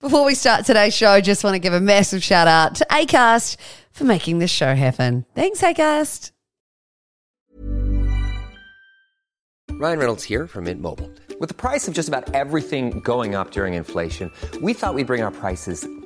Before we start today's show, just want to give a massive shout out to ACAST for making this show happen. Thanks, ACAST. Ryan Reynolds here from Mint Mobile. With the price of just about everything going up during inflation, we thought we'd bring our prices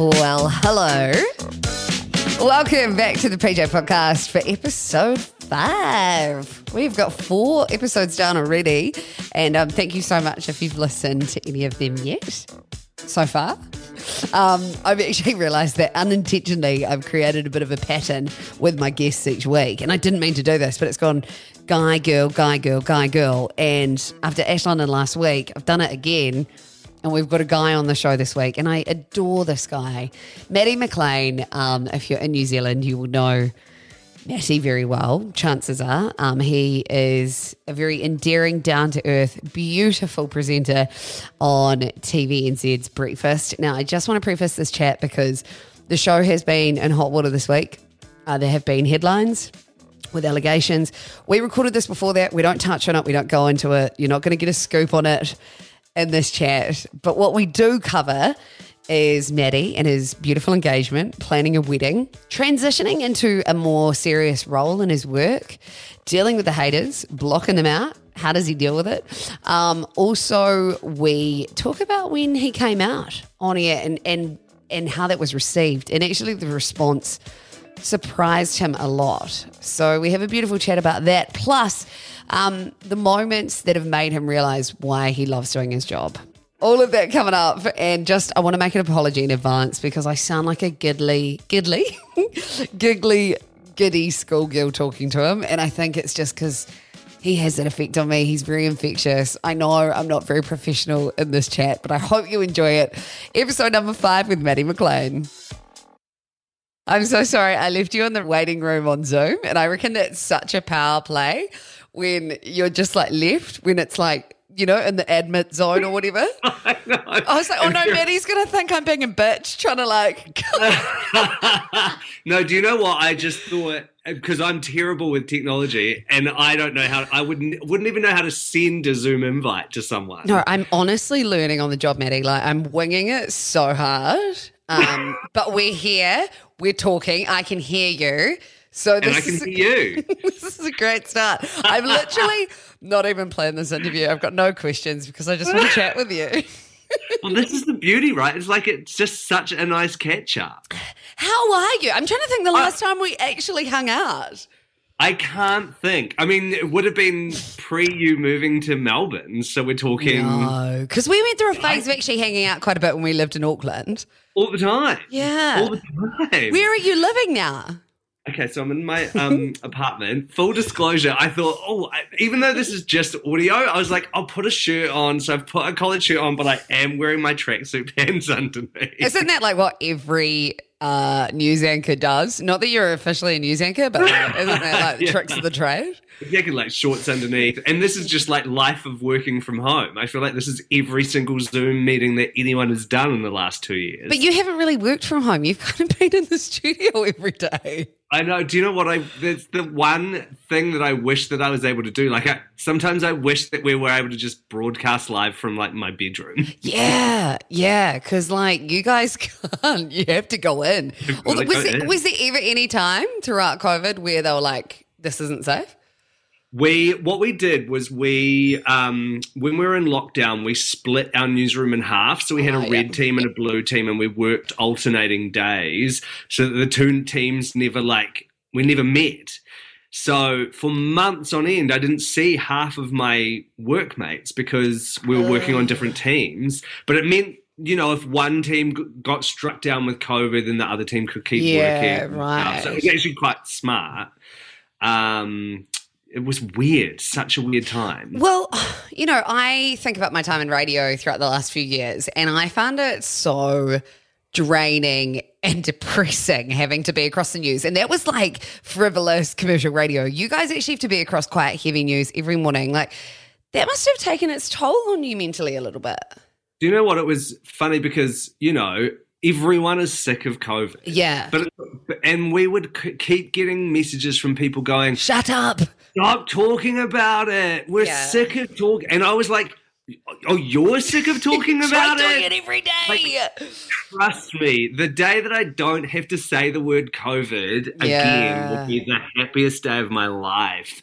Well, hello. Welcome back to the PJ podcast for episode five. We've got four episodes down already, and um, thank you so much if you've listened to any of them yet so far. Um, I've actually realised that unintentionally I've created a bit of a pattern with my guests each week, and I didn't mean to do this, but it's gone guy, girl, guy, girl, guy, girl. And after Ash London last week, I've done it again and we've got a guy on the show this week, and I adore this guy, Matty McLean. Um, if you're in New Zealand, you will know Matty very well. Chances are, um, he is a very endearing, down to earth, beautiful presenter on TVNZ's Breakfast. Now, I just want to preface this chat because the show has been in hot water this week. Uh, there have been headlines with allegations. We recorded this before that. We don't touch on it. We don't go into it. You're not going to get a scoop on it in this chat. But what we do cover is Matty and his beautiful engagement, planning a wedding, transitioning into a more serious role in his work, dealing with the haters, blocking them out. How does he deal with it? Um, also, we talk about when he came out on air and, and, and how that was received. And actually, the response surprised him a lot. So we have a beautiful chat about that. Plus, um, the moments that have made him realize why he loves doing his job. All of that coming up, and just I want to make an apology in advance because I sound like a giddly, giddly, giggly, giddy schoolgirl talking to him, and I think it's just because he has that effect on me. He's very infectious. I know I'm not very professional in this chat, but I hope you enjoy it. Episode number five with Matty McLean. I'm so sorry. I left you in the waiting room on Zoom, and I reckon that's such a power play when you're just like left, when it's like, you know, in the admit zone or whatever. I know. I was like, oh no, Matty's to think I'm being a bitch, trying to like. no, do you know what? I just thought because I'm terrible with technology and I don't know how I wouldn't wouldn't even know how to send a Zoom invite to someone. no, I'm honestly learning on the job, Matty. Like, I'm winging it so hard. Um, but we're here, we're talking, I can hear you. So and this I can is you. this is a great start. I've literally not even planned this interview. I've got no questions because I just want to chat with you. well, this is the beauty, right? It's like it's just such a nice catch up. How are you? I'm trying to think the last time we actually hung out. I can't think. I mean, it would have been pre you moving to Melbourne, so we're talking No, because we went through a phase of actually hanging out quite a bit when we lived in Auckland. all the time. Yeah. all the time. Where are you living now? Okay, so I'm in my um, apartment. Full disclosure, I thought, oh, I, even though this is just audio, I was like, I'll put a shirt on. So I've put a collared shirt on, but I am wearing my tracksuit pants underneath. Isn't that like what every uh, news anchor does? Not that you're officially a news anchor, but like, isn't that like the Yeah. tricks of the trade? Exactly, like shorts underneath. And this is just like life of working from home. I feel like this is every single Zoom meeting that anyone has done in the last two years. But you haven't really worked from home. You've kind of been in the studio every day. I know. Do you know what I? That's the one thing that I wish that I was able to do. Like, I, sometimes I wish that we were able to just broadcast live from like my bedroom. Yeah, yeah, because like you guys can't. You have to go in. Well, really was, there, in. was there ever any time throughout COVID where they were like, "This isn't safe"? We what we did was we um, when we were in lockdown, we split our newsroom in half. So we had a yeah. red team and a blue team, and we worked alternating days so that the two teams never like we never met. So for months on end, I didn't see half of my workmates because we were working on different teams. But it meant you know if one team got struck down with COVID, then the other team could keep Yeah, working. right. So it was actually quite smart. Um, it was weird, such a weird time. Well, you know, I think about my time in radio throughout the last few years, and I found it so draining and depressing having to be across the news. And that was like frivolous commercial radio. You guys actually have to be across quite heavy news every morning. Like, that must have taken its toll on you mentally a little bit. Do you know what? It was funny because you know everyone is sick of COVID. Yeah. But and we would c- keep getting messages from people going, Shut up. "Stop talking about it. We're Yeah. sick of talking." And I was like, "Oh, you're sick of talking about doing it." it every day. Trust me, the day that I don't have to say the word COVID again Yeah. will be the happiest day of my life.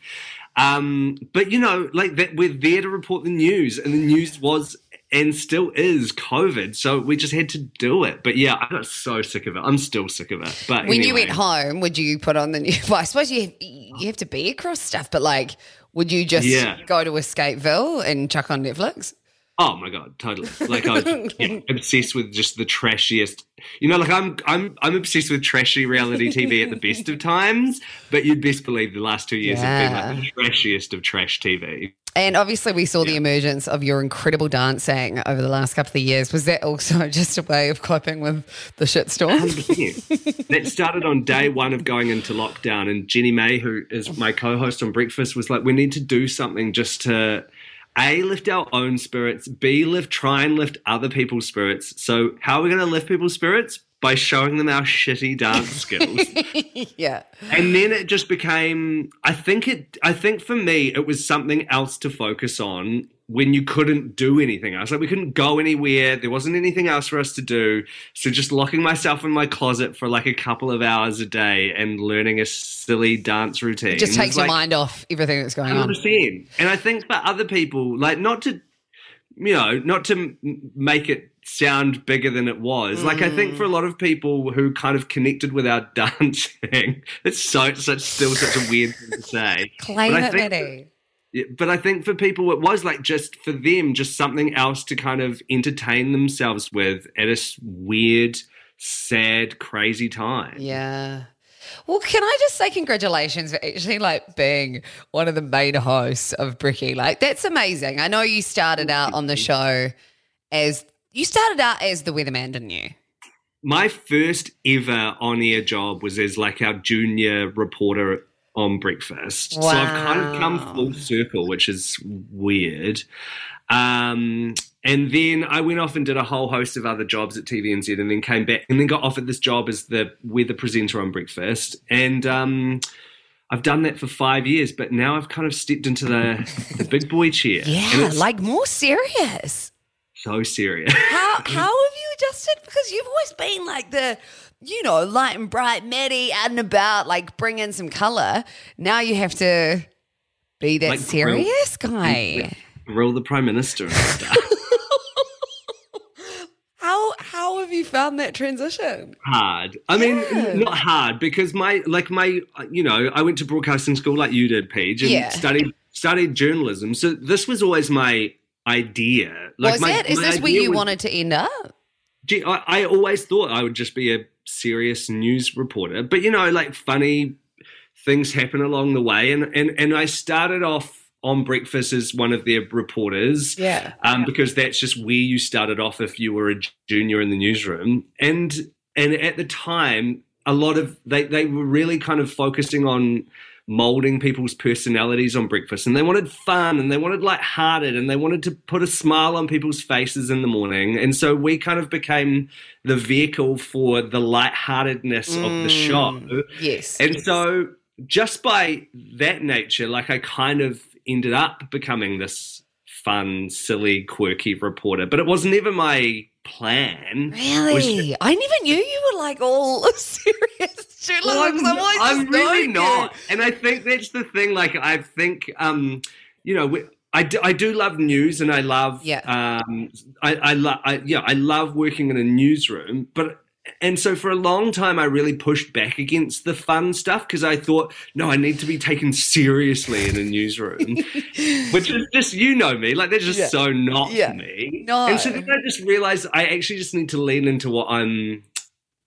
Um, but you know, like that, we're there to report the news, and the news was and still is COVID. So we just had to do it. But yeah, I got so sick of it. I'm still sick of it. But when you went home, would you put on the new? Well, I suppose you have, you have to be across stuff, but like, would you just Yeah. go to Escapeville and chuck on Netflix? Oh my god, totally! Like I was yeah, obsessed with just the trashiest. You know, like I'm I'm I'm obsessed with trashy reality TV at the best of times. But you'd best believe the last two years have been like the trashiest of trash TV. And obviously, we saw the emergence of your incredible dancing over the last couple of years. Was that also just a way of coping with the shitstorm? 100%. that started on day one of going into lockdown, and Jenny May, who is my co-host on Breakfast, was like, "We need to do something just to." A, lift our own spirits. B, lift, try and lift other people's spirits. So, how are we going to lift people's spirits? By showing them our shitty dance skills. yeah. and then it just became i think it i think for me it was something else to focus on when you couldn't do anything else like we couldn't go anywhere there wasn't anything else for us to do so just locking myself in my closet for like a couple of hours a day and learning a silly dance routine It just takes your like, mind off everything that's going on. 100%. And I think for other people, like not to, you know, not to make it sound bigger than it was. Like I think for a mm. lot of people who kind of connected with our dancing, it's so such still such a weird thing to say. Claim But it, think- Matty. But I think for people, it was like just for them, just something else to kind of entertain themselves with at a weird, sad, crazy time. Yeah. Well, can I just say congratulations for actually like being one of the main hosts of Bricky? Like that's amazing. I know you started out on the show as you started out as the weatherman, didn't you? my first ever on air job was as like our junior reporter on breakfast. So I've kind of come full circle, which is weird. Um, and then I went off and did a whole host of other jobs at TVNZ and then came back and then got offered this job as the weather presenter on breakfast. And um, I've done that for five years, but now I've kind of stepped into the, the big boy chair. Yeah, like more serious. So serious. How how have you adjusted? Because you've always been like the, you know, light and bright, Matty, out and about, like bring in some color. Now you have to be that Like serious guy. Rule the prime minister and stuff. How how have you found that transition? hard. I mean, Yeah. not hard because my like my you know I went to broadcasting school like you did, Paige, and Yeah. studied studied journalism. So this was always my idea. Like was my, that is this where you was- wanted to end up? Gee, I, I always thought I would just be a serious news reporter, but you know, like funny things happen along the way, and and and I started off on breakfast as one of their reporters Yeah. um, because that's just where you started off if you were a junior in the newsroom. And and at the time, a lot of they they were really kind of focusing on molding people's personalities on breakfast. And they wanted fun and they wanted light-hearted and they wanted to put a smile on people's faces in the morning. And so we kind of became the vehicle for the light-heartedness of the mm, show. Yes. and so just by that nature, like I kind of ended up becoming this fun, silly, quirky reporter. But it was never my plan. Really? I never knew you were like all serious. Well, I'm, always I'm really not, you. and I think that's the thing. Like, I think, um, you know, we, I do, I do love news, and I love, Yeah. um, I, I love, I, yeah, I love working in a newsroom, but. And so for a long time, I really pushed back against the fun stuff because I thought, no, I need to be taken seriously in a newsroom, which is just, you know me, like that's just Yeah. so not Yeah. me. No. And so then I just realized I actually just need to lean into what I'm,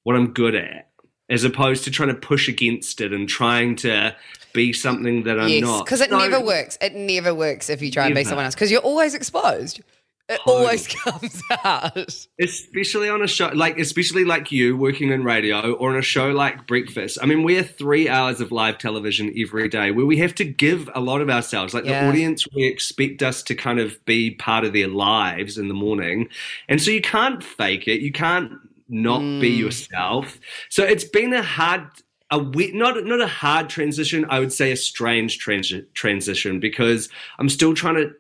what I'm good at, as opposed to trying to push against it and trying to be something that I'm yes, not. because it never works. It never works if you try and be someone else because you're always exposed. It Totally. always comes out. especially on a show like especially like you working in radio or on a show like breakfast i mean we're three hours of live television every day where we have to give a lot of ourselves like Yeah. the audience we expect us to kind of be part of their lives in the morning and so you can't fake it you can't not be Mm. yourself so it's been a hard a we- not not a hard transition i would say a strange transi- transition because i'm still trying to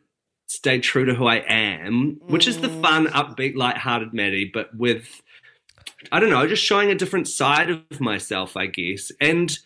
stay true to who I am, which is the Mm. fun, upbeat, light-hearted Matty, but with I don't know, just showing a different side of myself, I guess, and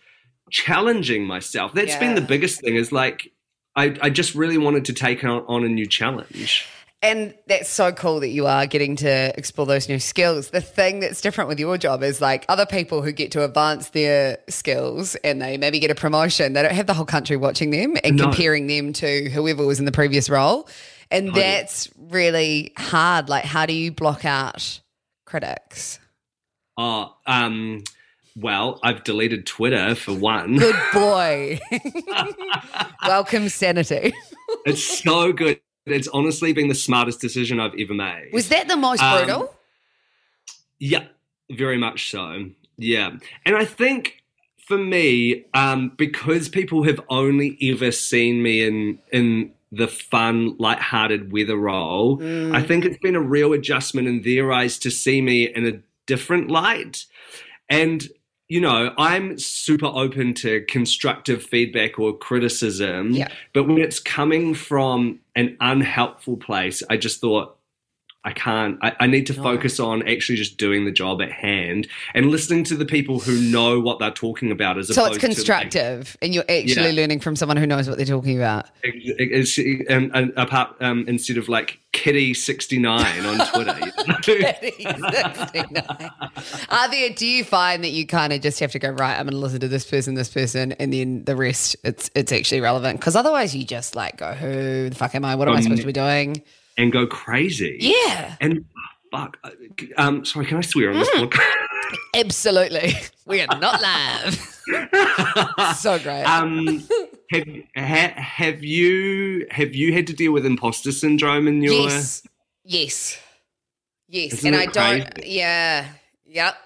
challenging myself. That's been the biggest thing. Is like I, I just really wanted to take on, on a new challenge. And that's so cool that you are getting to explore those new skills. The thing that's different with your job is like other people who get to advance their skills and they maybe get a promotion, they don't have the whole country watching them and No. comparing them to whoever was in the previous role. And that's really hard. Like, how do you block out critics? Oh, um, well, I've deleted Twitter for one. Good boy. Welcome, sanity. it's so good. It's honestly been the smartest decision I've ever made. Was that the most Um, brutal? Yeah, very much so. Yeah. And I think for me, um, because people have only ever seen me in in the fun, light-hearted weather role, I think it's been a real adjustment in their eyes to see me in a different light. And you know, I'm super open to constructive feedback or criticism. Yeah. But when it's coming from an unhelpful place, I just thought, I can't. I, I need to focus on actually just doing the job at hand and listening to the people who know what they're talking about as So it's to, like, constructive and you're actually Yeah. learning from someone who knows what they're talking about. And, and apart um, instead of like Kitty sixty nine on Twitter. you know? 69. Are there, do you find that you kind of just have to go, right, I'm going to listen to this person, this person, and then the rest, it's it's actually relevant? Because otherwise you just like go, who the fuck am I? What am I Um, supposed to be doing? and go crazy. Yeah, And fuck. uh, Um, sorry, can I swear on this Mm. book? absolutely. We are not live. so great. um, have ha, have you have you had to deal with imposter syndrome in your? yes. Yes. Yes. Isn't and I don't, crazy? yeah. Yep.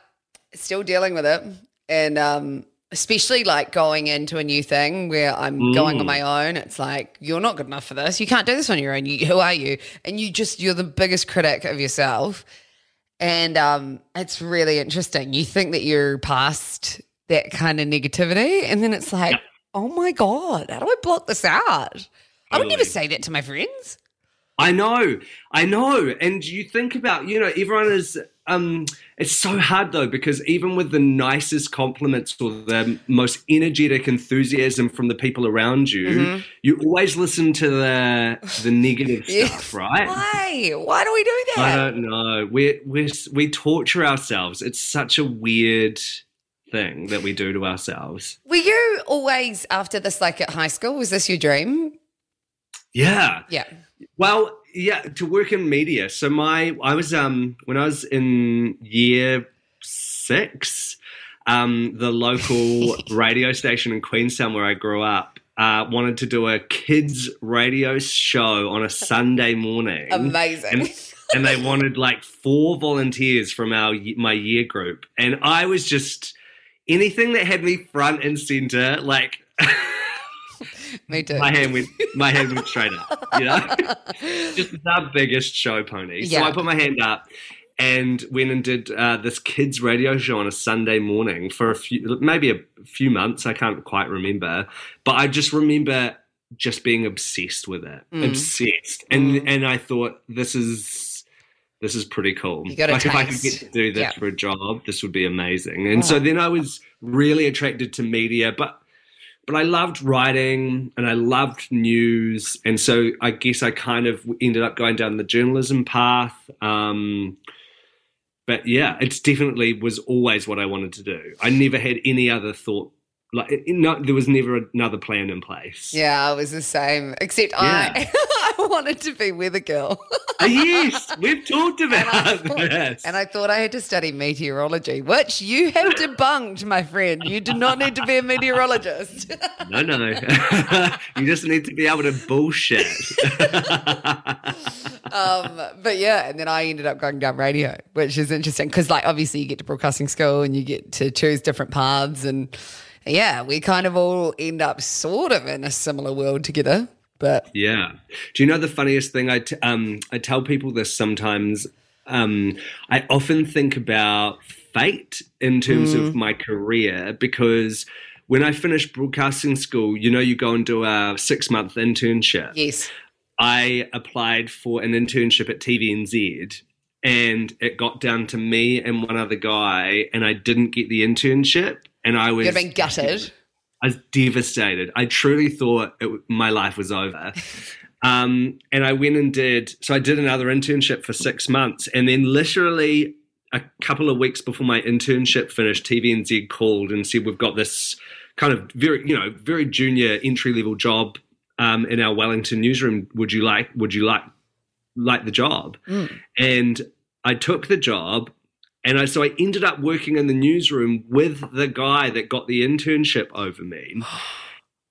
Still dealing with it. And, um, especially like going into a new thing where I'm going on Mm. my own. It's like, you're not good enough for this. You can't do this on your own. You, who are you? And you just, you're the biggest critic of yourself. And, um, it's really interesting. You think that you're past that kind of negativity. And then it's like, oh my God, how do I block this out? I would never Totally. say that to my friends. I know, I know. And you think about, you know, everyone is. Um, it's so hard though because even with the nicest compliments or the most energetic enthusiasm from the people around you, Mm-hmm. you always listen to the the negative stuff, right? Why? Why do we do that? I don't know. We we we torture ourselves. It's such a weird thing that we do to ourselves. Were you always after this, like at high school? Was this your dream? Yeah. Yeah. Well, yeah, to work in media. So my I was um when I was in year six, um, the local radio station in Queenstown where I grew up uh, wanted to do a kids radio show on a Sunday morning. Amazing. And, and they wanted like four volunteers from our my year group, and I was just anything that had me front and center, like. Me too. my hand went my hand went straight up. You know, just the biggest show pony. So I put my hand up, and went and did uh, this kids radio show on a Sunday morning for a few, maybe a few months. I can't quite remember, but I just remember just being obsessed with it, Mm. obsessed, and and I thought this is this is pretty cool. You got a like if I could get to do this for a job, this would be amazing. And Oh. so then I was really attracted to media, but but I loved writing and I loved news, and so I guess I kind of ended up going down the journalism path. Um, but yeah, it's definitely was always what I wanted to do. I never had any other thought. Like, it- no, there was never another plan in place. Yeah, I was the same. Except I, I wanted to be with a girl. Uh, yes, we've talked And I, about thought, this. and I thought I had to study meteorology, which you have debunked, my friend. You do not need to be a meteorologist. no, no, you just need to be able to bullshit. um, but yeah, and then I ended up going down radio, which is interesting because, like, obviously you get to broadcasting school and you get to choose different paths, and yeah, we kind of all end up sort of in a similar world together. But Yeah. Do you know the funniest thing? I, t- um, I tell people this sometimes. Um, I often think about fate in terms of my career because when I finished broadcasting school, you know, you go and do a six month internship. yes, I applied for an internship at TVNZ and it got down to me and one other guy, and I didn't get the internship. And I was you'd have been gutted. I was devastated. I truly thought it, my life was over. Um, and I went and did, so I did another internship for six months. And then, literally, a couple of weeks before my internship finished, TVNZ called and said, We've got this kind of very, you know, very junior entry level job um, in our Wellington newsroom. Would you like, would you like, like the job? And I took the job. And I, so I ended up working in the newsroom with the guy that got the internship over me.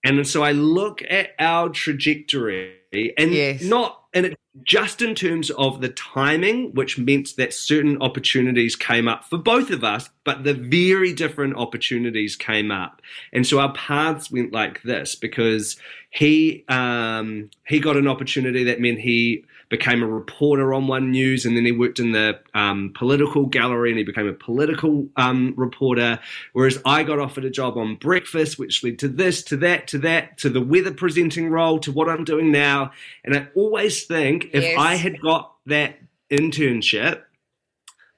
And so I look at our trajectory and Yes. not and it just in terms of the timing, which meant that certain opportunities came up for both of us, but the very different opportunities came up. And so our paths went like this because he um, he got an opportunity that meant he became a reporter on One News, and then he worked in the um, political gallery, and he became a political um, reporter. Whereas I got offered a job on Breakfast, which led to this, to that, to that, to the weather presenting role, to what I'm doing now. And I always think if I had got that internship,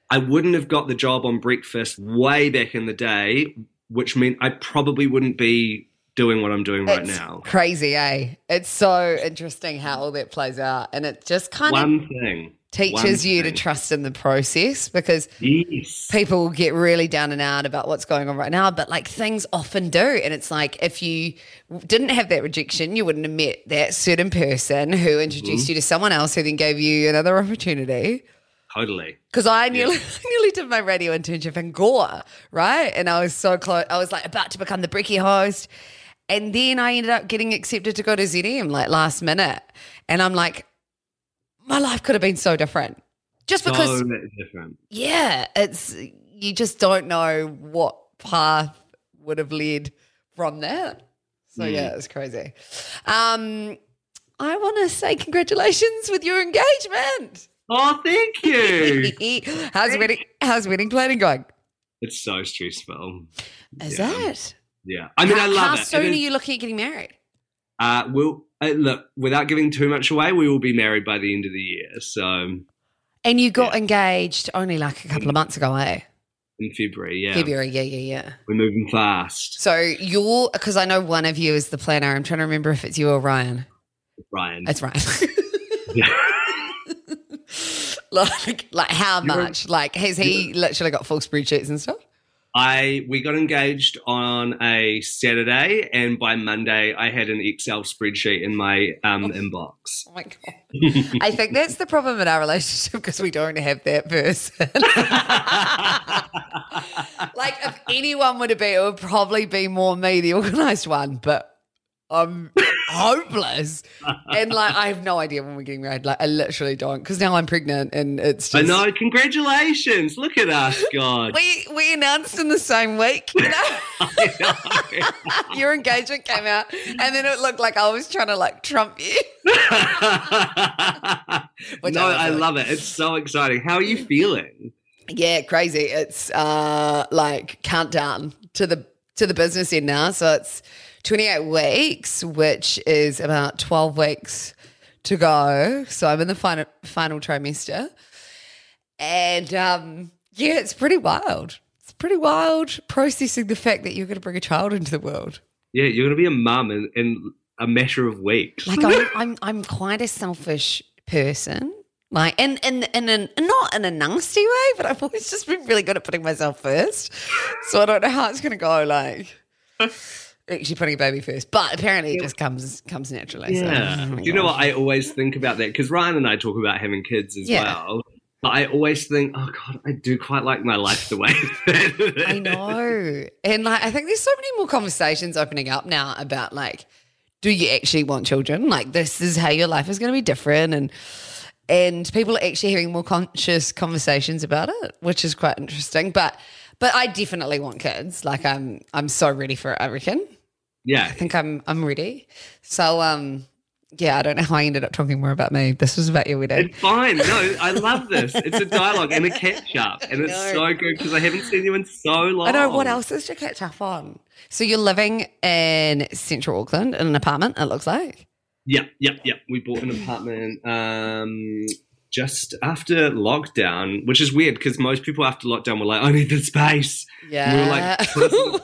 I wouldn't have got the job on Breakfast way back in the day, which meant I probably wouldn't be doing what I'm doing right It's now. Crazy, eh? It's so interesting how all that plays out. And it just kind of thing teaches one you to trust in the process because Yes. people get really down and out about what's going on right now, but like things often do. And it's like if you didn't have that rejection, you wouldn't have met that certain person who introduced Mm-hmm. you to someone else who then gave you another opportunity. Totally. Because I nearly, nearly did my radio internship in Gore, right? And I was so close. I was like about to become the Bricky host. And then I ended up getting accepted to go to ZM like last minute. And I'm like, my life could have been so different. Just because so different. yeah, it's you just don't know what path would have led from that. So yeah, it's crazy. Um, I want to say congratulations with your engagement. Oh, thank you. how's wedding? How's wedding planning going? it's so stressful. Is Yeah. it? Yeah. I mean, how, I love how it. Soon are you looking at getting married? Uh, we'll uh, look without giving too much away. We will be married by the end of the year, so And you got Yeah. engaged only like a couple of months ago, eh? in February. Yeah, February, yeah, yeah, yeah. we're moving fast. So you're because I know one of you is the planner. I'm trying to remember if it's you or Ryan. Ryan. It's Ryan. Yeah. like, like how You're- much? Like, has he literally got full spreadsheets and stuff? I we got engaged on a Saturday, and by Monday, I had an Excel spreadsheet in my um, inbox. Oh my god! I think that's the problem in our relationship because we don't have that person. like, if anyone would have been, it would probably be more me, the organised one. But I'm hopeless. And like, I have no idea when we're getting married. Like, I literally don't because now I'm pregnant and it's I just. know. Congratulations! Look at us, God. We, we announced in the same week, you know? I Your engagement came out, and then it looked like I was trying to like trump you. Which no, I I love. love it. It's so exciting. How are you feeling? Yeah, crazy. It's uh like countdown to the to the business end now. So it's 28 weeks, which is about 12 weeks to go. So I'm in the final final trimester. And um yeah, it's pretty wild. It's pretty wild processing the fact that you're going to bring a child into the world. Yeah, you're going to be a mum in, in a matter of weeks. Like I'm, I'm, I'm quite a selfish person. Like, and and and in, not in a nasty way, but I've always just been really good at putting myself first. So I don't know how it's going to go. Like, actually putting a baby first, but apparently it just comes comes naturally. so, Yeah. oh you know what? I always think about that because Ryan and I talk about having kids as Yeah. well. But I always think, oh God, I do quite like my life the way I know. And like I think there's so many more conversations opening up now about like, do you actually want children? Like this is how your life is gonna be different and and people are actually having more conscious conversations about it, which is quite interesting. But but I definitely want kids. Like I'm I'm so ready for it, I reckon. Yeah. I think I'm I'm ready. So um yeah, I don't know how I ended up talking more about me. This was about your wedding. It's fine. No, I love this. It's a dialogue and a catch up. And it's know. so good because I haven't seen you in so long. I know what else is to catch up on. So you're living in central Auckland in an apartment, it looks like. Yeah, yeah, yeah. We bought an apartment um, just after lockdown, which is weird because most people after lockdown were like, I need the space. Yeah. We were like,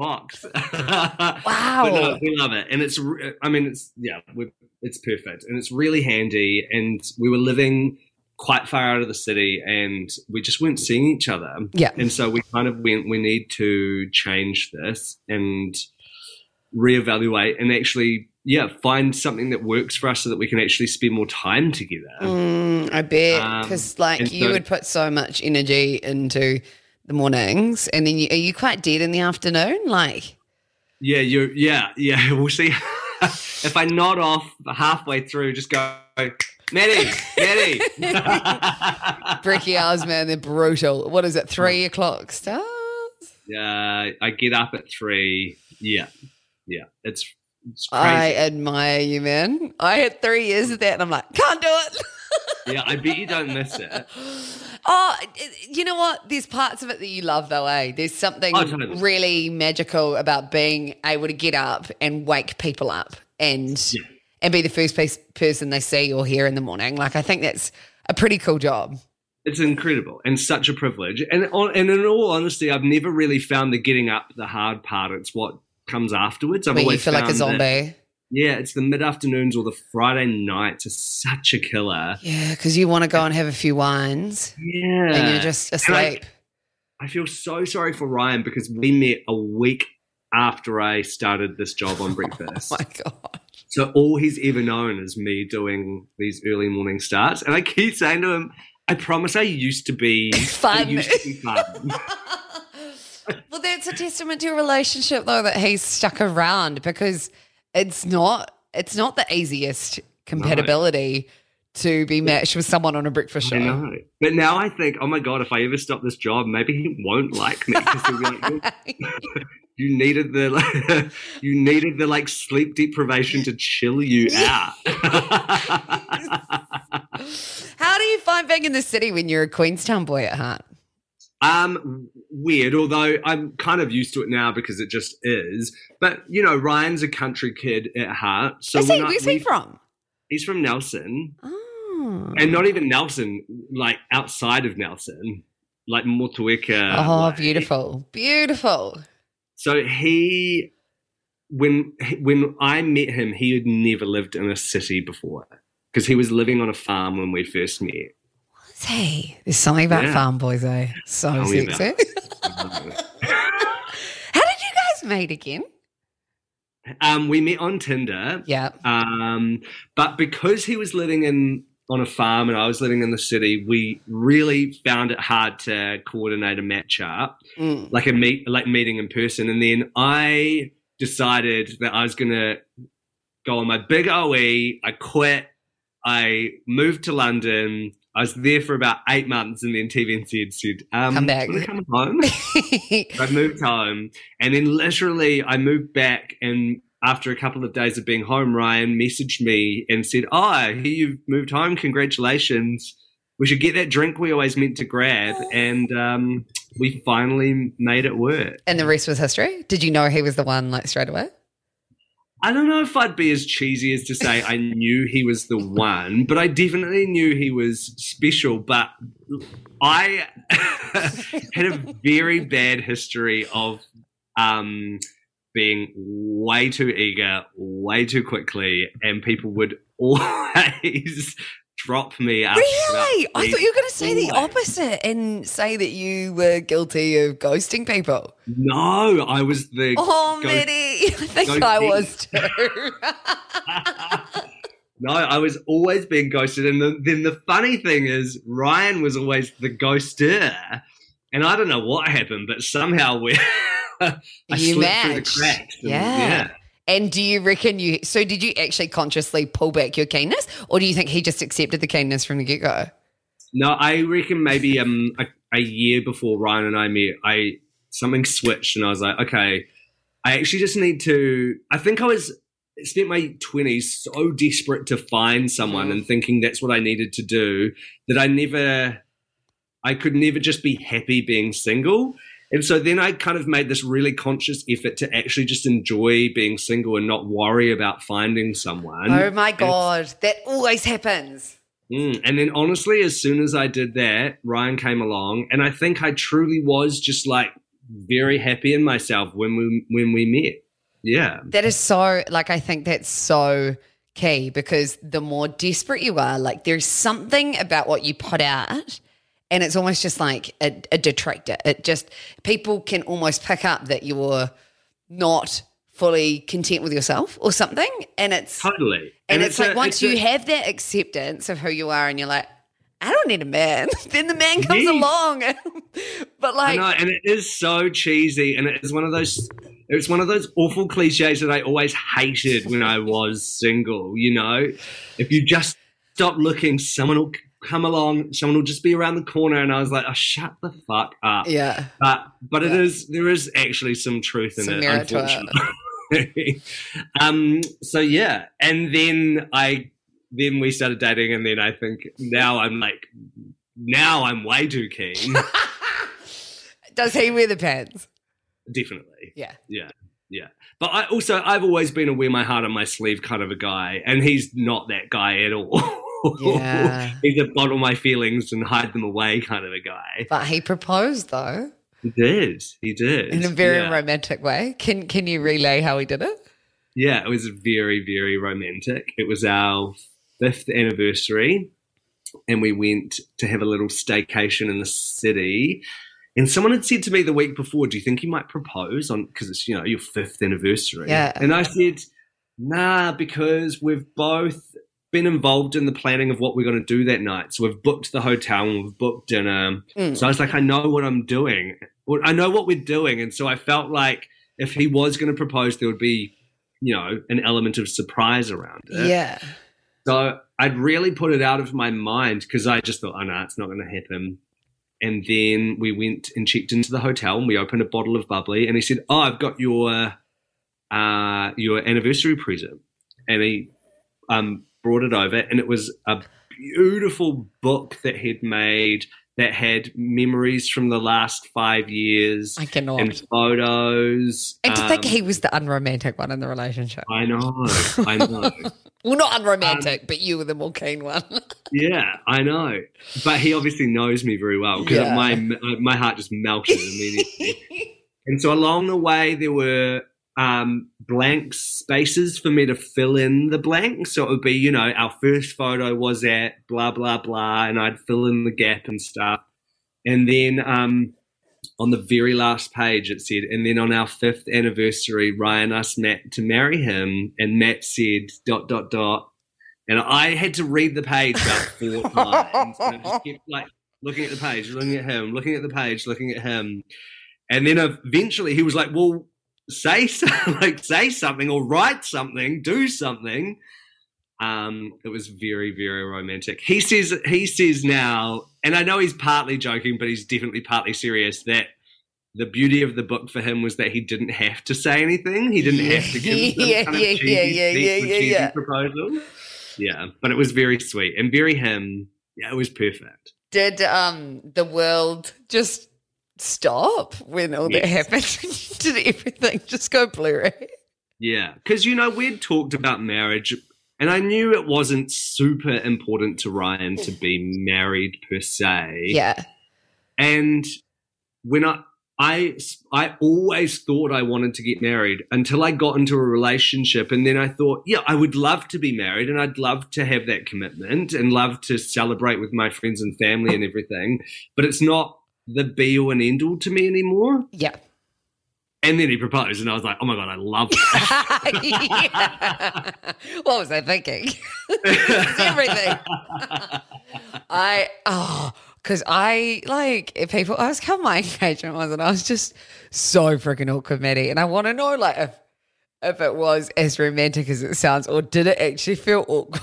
box. wow. But no, we love it. And it's, I mean, it's, yeah, it's perfect. And it's really handy. And we were living quite far out of the city and we just weren't seeing each other. Yeah. And so we kind of went, we need to change this and reevaluate and actually, yeah, find something that works for us so that we can actually spend more time together. Mm, I bet Um, because like you so- would put so much energy into the mornings, and then you, are you quite dead in the afternoon? Like, Yeah, you yeah, yeah. We'll see. if I nod off halfway through, just go, Matty, Matty. bricky hours, man, they're brutal. What is it? Three oh. o'clock starts. yeah, I get up at three. Yeah, yeah. It's. I admire you, man. I had three years of that, and I'm like, can't do it. Yeah, I bet you don't miss it. Oh, you know what? There's parts of it that you love, though, eh? There's something Oh, totally. really magical about being able to get up and wake people up and Yeah. and be the first piece, person they see or hear in the morning. Like, I think that's a pretty cool job. It's incredible and such a privilege. And on, and in all honesty, I've never really found the getting up the hard part. It's what comes afterwards. I've Where you always feel like a zombie. that- yeah, it's the mid afternoons or the Friday nights are such a killer. Yeah, because you want to go and have a few wines Yeah, and you're just And I- asleep. I feel so sorry for Ryan because we met a week after I started this job on breakfast. oh my god! so all he's ever known is me doing these early morning starts. And I keep saying to him, I promise I used to be Fun. I used to be fun. Well, that's a testament to your relationship, though, that he's stuck around because it's not it's not the easiest compatibility to be matched with someone on a breakfast show. Know. But now I think, oh my God, if I ever stop this job, maybe he won't like me like, "You- you needed the like, you needed the like sleep deprivation to chill you out. How do you find being in the city when you're a Queenstown boy at heart? Um, weird. Although I'm kind of used to it now because it just is. But you know, Ryan's a country kid at heart. So Is he, where's he from? He's from Nelson, Oh, and not even Nelson, like outside of Nelson, like Motueka. oh way. beautiful, beautiful. So he, when when I met him, he had never lived in a city before because he was living on a farm when we first met. What's he? There's something about Yeah. farm boys, eh? So Tell me about sexy. How did you guys meet again? um, we met on Tinder. Yeah. Um, but because he was living in on a farm and I was living in the city, we really found it hard to coordinate a match up, Mm. like a meet, like meeting in person. And then I decided that I was gonna go on my big OE. I quit. I moved to London. I was there for about eight months, and then TVNZ said, um, Come back. "Wanna come home?" I moved home, and then literally I moved back. And after a couple of days of being home, Ryan messaged me and said, "Oh, I hear you've moved home. Congratulations! We should get that drink we always meant to grab." And um, we finally made it work. and the rest was history. Did you know he was the one like straight away? I don't know if I'd be as cheesy as to say I knew he was the one, but I definitely knew he was special. But I had a very bad history of um, being way too eager, way too quickly, and people would always drop me Really? I thought you were going to say the opposite and say that you were guilty of ghosting people. No, I was the Oh, ghost- Mitty, I think ghosting. I was too. no, I was always being ghosted. And the, then the funny thing is, Ryan was always the ghoster. And I don't know what happened, but somehow we I You slipped through the matched. cracks. and- Yeah. And do you reckon you? So did you actually consciously pull back your keenness, or do you think he just accepted the keenness from the get go? No, I reckon maybe um a, a year before Ryan and I met, I something switched, and I was like, okay, I actually just need to. I think I was spent my twenties so desperate to find someone and thinking that's what I needed to do that I never, I could never just be happy being single. And so then I kind of made this really conscious effort to actually just enjoy being single and not worry about finding someone. oh my And- god, that always happens. Mm, and then honestly, as soon as I did that, Ryan came along, and I think I truly was just like very happy in myself when we when we met. Yeah, That is so like I think that's so key because the more desperate you are, like there's something about what you put out and it's almost just like a, a detractor. It just people can almost pick up that you're not fully content with yourself or something. And it's totally. and, it's, like a- once it's you a- have that acceptance of who you are and you're like, I don't need a man. then the man comes along. but I like know, and it is so cheesy, and it is one of those. It's one of those awful cliches that I always hated when I was single. You know, if you just stop looking, someone will come along, someone will just be around the corner, and I was like, oh, shut the fuck up. Yeah. But but it Yeah. is there is actually some truth in Some it, it. unfortunately. um. So yeah, and then I then we started dating, and then I think now I'm like now I'm way too keen. Does he wear the pants? Definitely, Yeah. yeah, yeah. But I also I've always been a wear my heart on my sleeve kind of a guy, and he's not that guy at all. Yeah. he's a bottle my feelings and hide them away kind of a guy. But he proposed though He did, he did in a very yeah. romantic way. Can can you relay how he did it? Yeah, it was very, very romantic. It was our fifth anniversary, and we went to have a little staycation in the city. And someone had said to me the week before, "Do you think you might propose on because it's you know your fifth anniversary?" Yeah. And I said, "Nah, because we've both been involved in the planning of what we're going to do that night. So we've booked the hotel and we've booked dinner. Mm. So I was like, I know what I'm doing. I know what we're doing, and so I felt like if he was going to propose, there would be, you know, an element of surprise around it. Yeah. So I'd really put it out of my mind because I just thought, oh no, it's not going to happen. And then we went and checked into the hotel and we opened a bottle of bubbly and he said, oh, I've got your uh, your anniversary present. And he um, brought it over and it was a beautiful book that he'd made that had memories from the last five years I cannot. and photos. And to think Um, he was the unromantic one in the relationship. I know, I know. Well, not Um, unromantic, but you were the more keen one. Yeah, I know, but he obviously knows me very well because Yeah. my my heart just melted immediately. and so along the way, there were um, blank spaces for me to fill in the blanks. So it would be, you know, our first photo was at blah blah blah, and I'd fill in the gap and stuff. And then um, on the very last page, it said, and then on our fifth anniversary, Ryan asked Matt to marry him, and Matt said dot dot dot. And I had to read the page about four times. And I just kept like looking at the page, looking at him, looking at the page, looking at him. And then eventually he was like, Well, say like say something or write something, do something. Um, it was very, very romantic. He says he says now, and I know he's partly joking, but he's definitely partly serious that the beauty of the book for him was that he didn't have to say anything. He didn't have to give some Yeah, kind of yeah, cheesy, yeah, yeah, yeah, yeah, cheesy yeah. proposal. Yeah, but it was very sweet and very him. Yeah, it was perfect. Did um the world just stop when all that happened? Did everything just go blurry? Eh? Yeah, because you know we'd talked about marriage, and I knew it wasn't super important to Ryan to be married per se. Yeah. and when I. I, I always thought I wanted to get married until I got into a relationship. And then I thought, yeah, I would love to be married and I'd love to have that commitment and love to celebrate with my friends and family and everything. But it's not the be all and end all to me anymore. Yeah. And then he proposed, and I was like, oh my God, I love that. What was I thinking? everything. I oh, because I like if people ask how my engagement was, and I was just so freaking awkward, Matty. And I want to know like if if it was as romantic as it sounds, or did it actually feel awkward?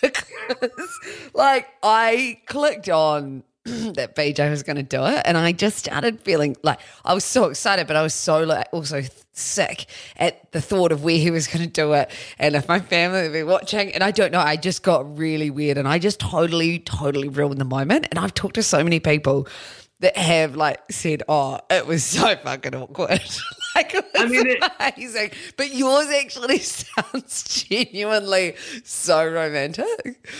because like I clicked on that BJ was going to do it, and I just started feeling like I was so excited, but I was so like also sick at the thought of where he was going to do it, and if my family would be watching. And I don't know, I just got really weird, and I just totally, totally ruined the moment. And I've talked to so many people that have like said, "Oh, it was so fucking awkward." like I mean, it- amazing, but yours actually sounds genuinely so romantic.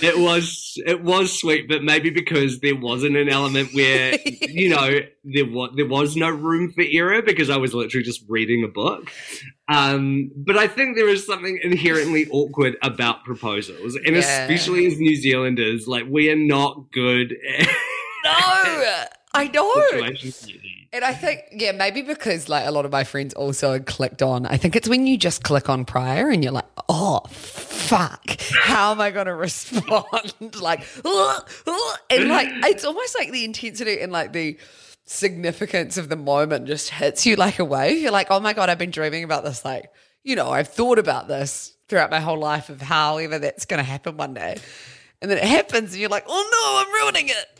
It was it was sweet, but maybe because there wasn't an element where you know there was there was no room for error because I was literally just reading a book. Um, but I think there is something inherently awkward about proposals, and Yeah. especially as New Zealanders, like we are not good at No, I know. And I think, yeah, maybe because like a lot of my friends also clicked on. I think it's when you just click on prior and you're like, oh, fuck, how am I going to respond? like, "Ugh, ugh," and like, it's almost like the intensity and like the significance of the moment just hits you like a wave. You're like, oh my God, I've been dreaming about this. Like, you know, I've thought about this throughout my whole life of however that's going to happen one day. And then it happens and you're like, oh no, I'm ruining it.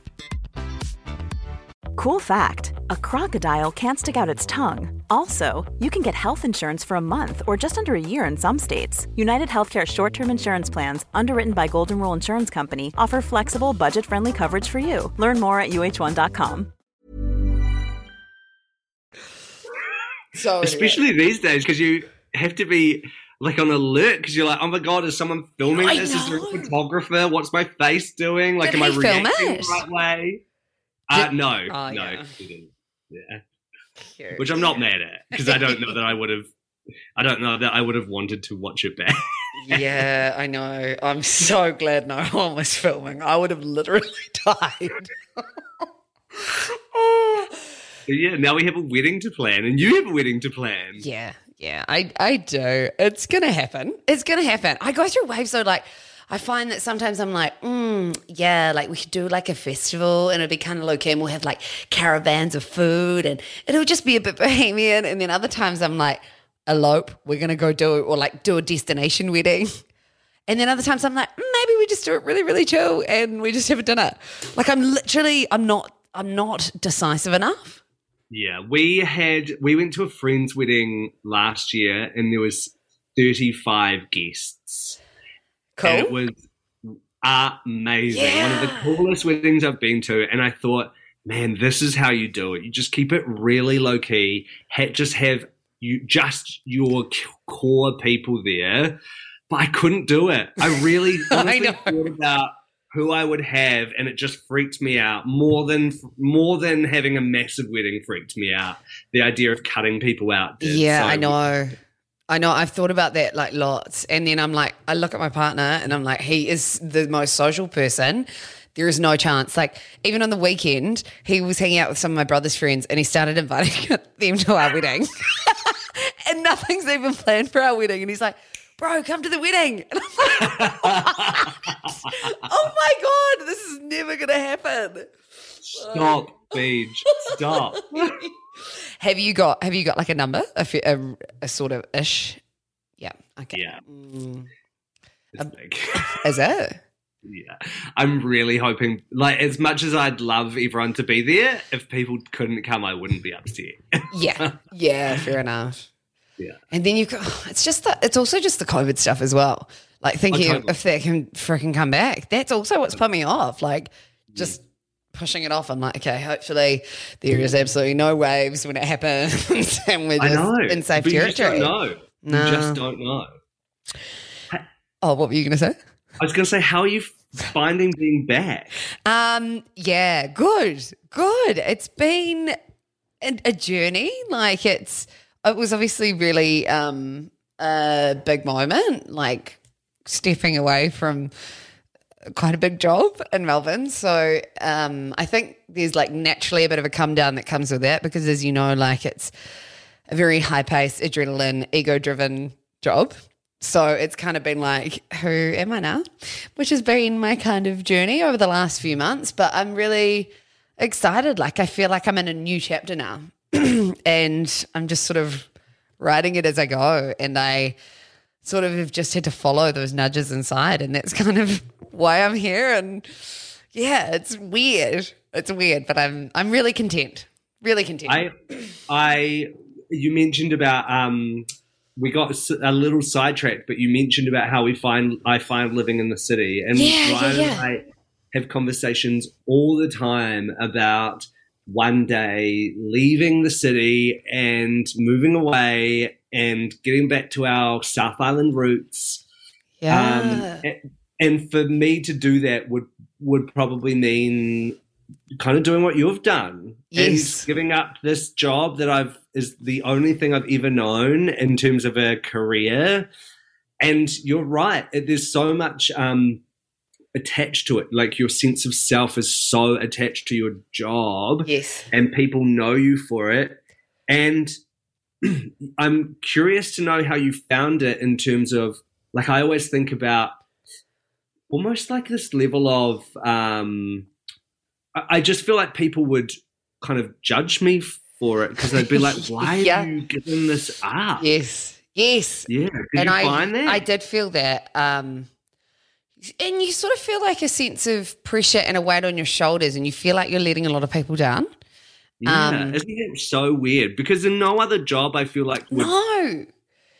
Cool fact a crocodile can't stick out its tongue. Also, you can get health insurance for a month or just under a year in some states. United Healthcare short term insurance plans, underwritten by Golden Rule Insurance Company, offer flexible, budget friendly coverage for you. Learn more at uh1.com. So anyway. especially these days because you have to be like on alert because you're like, oh my god, is someone filming I this? Is there a photographer? What's my face doing? Like, Did am I he film reacting it? the right way? Uh, no, Oh, no, yeah. Yeah, Cute. which I'm not mad at because I don't know that I would have. I don't know that I would have wanted to watch it back. yeah, I know. I'm so glad no one was filming. I would have literally died. Oh. Yeah, now we have a wedding to plan, and you have a wedding to plan. yeah, yeah, I, I do. It's gonna happen. It's gonna happen. I go through waves though, like I find that sometimes I'm like, mm, yeah, like we could do like a festival and it'd be kind of low key and we'll have like caravans of food and it'll just be a bit bohemian. And then other times I'm like, elope, we're gonna go do it or like do a destination wedding. And then other times I'm like, mm, maybe we just do it really, really chill and we just have a dinner. Like I'm literally, I'm not, I'm not decisive enough. Yeah, we had we went to a friend's wedding last year, and there was 35 guests. Cool. And it was amazing. One of the coolest weddings I've been to. And I thought, man, this is how you do it. You just keep it really low key. Ha- just have you just your core people there. But I couldn't do it. I really I honestly know. thought about who I would have, and it just freaked me out more than more than having a massive wedding freaked me out. The idea of cutting people out. did. Yeah, So- I know. I know. I've thought about that like lots. And then I'm like, I look at my partner and I'm like, he is the most social person. There is no chance. Like, even on the weekend, he was hanging out with some of my brother's friends and he started inviting them to our wedding. and nothing's even planned for our wedding. And he's like, bro, come to the wedding. And I'm like, oh my God, this is never going to happen. Stop, Beach. Stop. Have you got, have you got like a number? A, a, a sort of ish? Yeah. Okay. yeah. Mm. It's big. Is it? Yeah. I'm really hoping, like, as much as I'd love everyone to be there, if people couldn't come, I wouldn't be upset. Yeah, yeah, fair enough. Yeah. and then you go. It's just the. It's also just the COVID stuff as well. Like thinking Oh, totally. if they can freaking come back. That's also what's put me off. Like just pushing it off. I'm like, okay, hopefully there is absolutely no waves when it happens, and we're just in safe but you just territory. No. You just don't know. Oh, what were you going to say? I was going to say, how are you finding being back? Um, yeah, good, good. It's been a, a journey. Like it's, it was obviously really um a big moment. Like stepping away from quite a big job in Melbourne. So um, I think there's like naturally a bit of a come down that comes with that because, as you know, like it's a very high paced, adrenaline, ego driven job. So it's kind of been like, who am I now? Which has been my kind of journey over the last few months. But I'm really excited. Like, I feel like I'm in a new chapter now. and I'm just sort of writing it as I go. And I sort of have just had to follow those nudges inside. And that's kind of why I'm here. And yeah, it's weird. It's weird, but I'm I'm really content. Really content. I, I, you mentioned about um, we got a little sidetracked, but you mentioned about how we find I find living in the city, and Yeah, yeah, yeah. and I have conversations all the time about one day leaving the city and moving away and getting back to our South Island roots. yeah. Um, and for me to do that would would probably mean kind of doing what you've done Yes. and giving up this job that I've is the only thing I've ever known in terms of a career. And you're right, there's so much um, attached to it. Like your sense of self is so attached to your job yes. and people know you for it. And I'm curious to know how you found it in terms of, like, I always think about almost like this level of, um, I, just feel like people would kind of judge me for it because they'd be like, why Yeah. are you giving this up? Yes. Yes. Yeah. And you I, that? I did feel that. Um, and you sort of feel like a sense of pressure and a weight on your shoulders, and you feel like you're letting a lot of people down. Yeah. um, Isn't it so weird? Because in no other job, I feel like would No.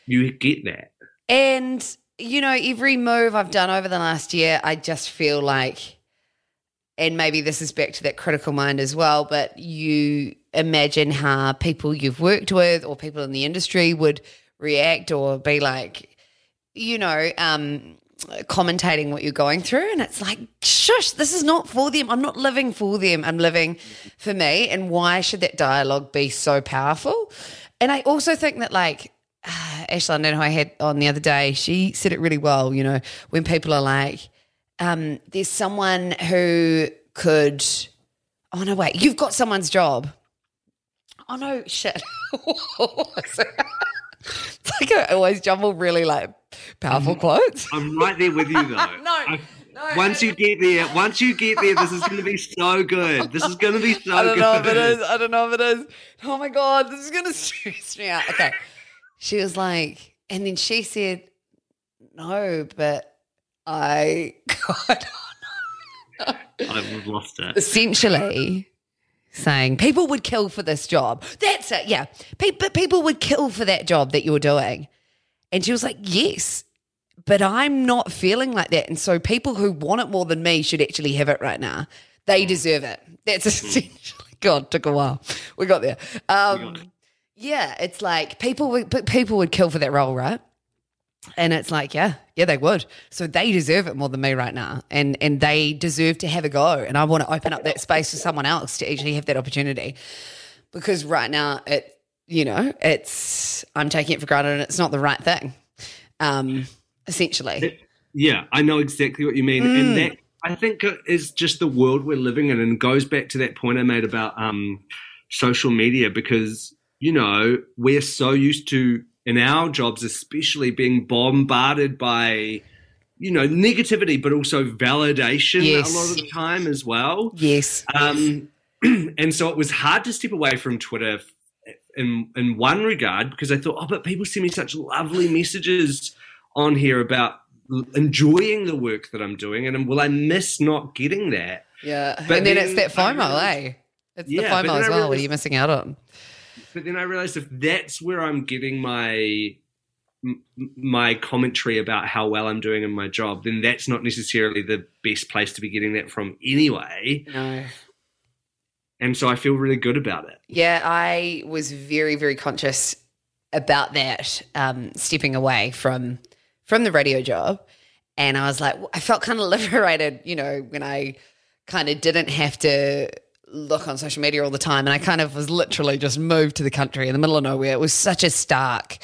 you get that. And, you know, every move I've done over the last year, I just feel like, and maybe this is back to that critical mind as well, but you imagine how people you've worked with or people in the industry would react or be like, you know, um, commentating what you're going through. And it's like, shush, this is not for them. I'm not living for them. I'm living for me. And why should that dialogue be so powerful? And I also think that, like, London, who I had on the other day, she said it really well. You know, when people are like, um, there's someone who could, oh no, wait, you've got someone's job. Oh no, shit. it's like I always jumble really like powerful mm-hmm. quotes. I'm right there with you though. No, I- no, Once you get there, once you get there, this is going to be so good. This is going to be so good. I don't good. know if it is. I don't know if it is. Oh my god, this is gonna stress me out. Okay, she was like, and then she said, "No, but I." God, I've lost it. essentially saying people would kill for this job. That's it. Yeah, Pe- but people would kill for that job that you're doing. And she was like, "Yes." But I'm not feeling like that. And so people who want it more than me should actually have it right now. They deserve it. That's essentially God, took a while. We got there. Um, yeah, it's like people would but people would kill for that role, right? And it's like, yeah, yeah, they would. So they deserve it more than me right now. And and they deserve to have a go. And I want to open up that space for someone else to actually have that opportunity. Because right now it, you know, it's I'm taking it for granted and it's not the right thing. Um, essentially. Yeah, I know exactly what you mean, Mm. and that I think it is just the world we're living in, and goes back to that point I made about um, social media because you know we're so used to in our jobs, especially being bombarded by you know negativity, but also validation Yes. a lot of the time as well. Yes. Um, and so it was hard to step away from Twitter in in one regard because I thought, oh, but people send me such lovely messages on here about enjoying the work that I'm doing, and will I miss not getting that? Yeah. But and then, then it's that FOMO, eh? It's Yeah, the FOMO as well. What are you missing out on? But then I realized if that's where I'm getting my my commentary about how well I'm doing in my job, then that's not necessarily the best place to be getting that from anyway. No. And so I feel really good about it. Yeah, I was very, very conscious about that, um, stepping away from from the radio job, and I was like, I felt kind of liberated, you know, when I kind of didn't have to look on social media all the time, and I kind of was literally just moved to the country in the middle of nowhere. It was such a stark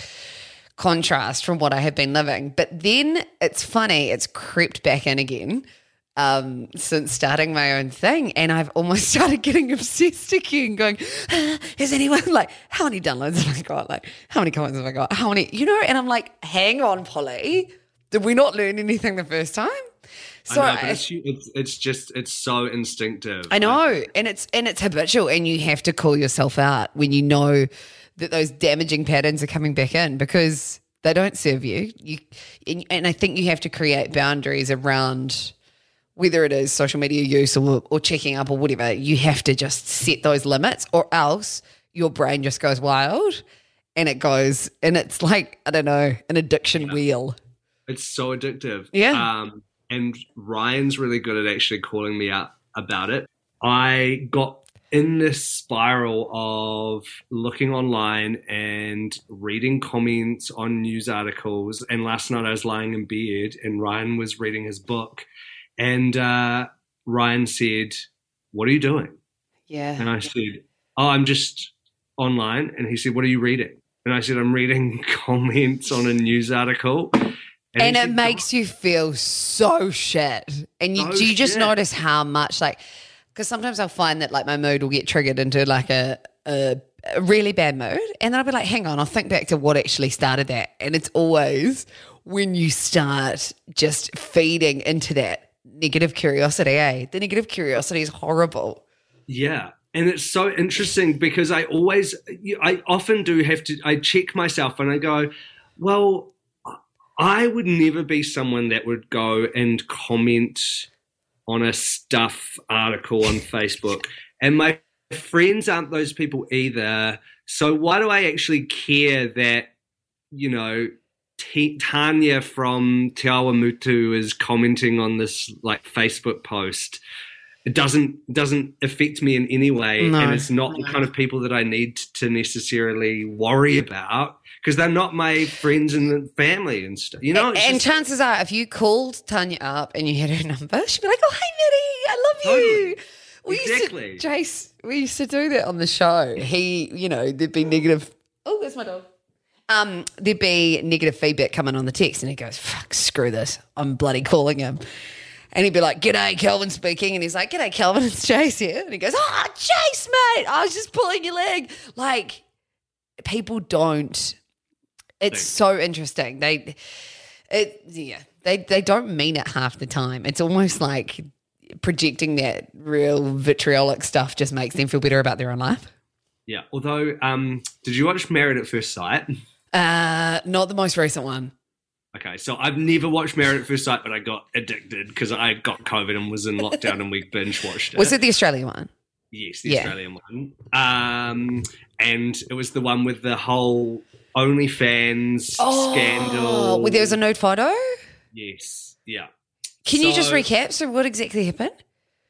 contrast from what I had been living, but then it's funny, it's crept back in again um, since starting my own thing. And I've almost started getting obsessed again, going, "Ah, has anyone, like, how many downloads have I got? Like, how many comments have I got? How many, you know? And I'm like, hang on, Polly. Did we not learn anything the first time? So I know, but it's, it's it's just it's so instinctive. I know, and it's and it's habitual, and you have to call yourself out when you know that those damaging patterns are coming back in because they don't serve you. You and, and I think you have to create boundaries around whether it is social media use or or checking up or whatever. You have to just set those limits, or else your brain just goes wild, and it goes and it's like I don't know an addiction wheel. It's so addictive. Yeah. Um, and Ryan's really good at actually calling me out about it. I got in this spiral of looking online and reading comments on news articles. And last night I was lying in bed and Ryan was reading his book. And uh, Ryan said, What are you doing? Yeah, And I said, Oh, I'm just online. And he said, What are you reading? And I said, I'm reading comments on a news article. He and it makes you feel so shit. And you So do you just shit. notice how much like because sometimes I'll find that like my mood will get triggered into like a, a a really bad mood, and then I'll be like, hang on, I'll think back to what actually started that, and it's always when you start just feeding into that negative curiosity. Eh, the negative curiosity is horrible. Yeah. And it's so interesting because I always, I often do have to, I check myself and I go, well, I would never be someone that would go and comment on a stuff article on Facebook. And my friends aren't those people either. So why do I actually care that, you know, T- Tanya from Te Awamutu is commenting on this like Facebook post? It doesn't doesn't affect me in any way, No. and it's not the kind of people that I need to necessarily worry about because they're not my friends and family and stuff. You know, and and just- chances are, if you called Tanya up and you had her number, she'd be like, "Oh, hey, Matty, I love you." We Exactly. used to, Jace, we used to do that on the show. He, you know, there'd be negative. Oh, there's my dog. Um, there'd be negative feedback coming on the text, and he goes, "Fuck, screw this! I'm bloody calling him." And he'd be like, "G'day, Kelvin speaking," and he's like, "G'day, Kelvin, it's Jace here." And he goes, "Oh, Jace, mate, I was just pulling your leg." Like, people don't. It's so interesting. They, it, yeah, they they don't mean it half the time. It's almost like projecting that real vitriolic stuff just makes them feel better about their own life. yeah. Although, um, did you watch Married at First Sight? Uh, not the most recent one. Okay, so I've never watched Married at First Sight, but I got addicted because I got COVID and was in lockdown and we binge watched it. Was it the Australian one? Yes, the Yeah. Australian one. Um, and it was the one with the whole OnlyFans scandal. Oh, well, there was a nude photo. Yes, yeah. Can you just recap? So, what exactly happened?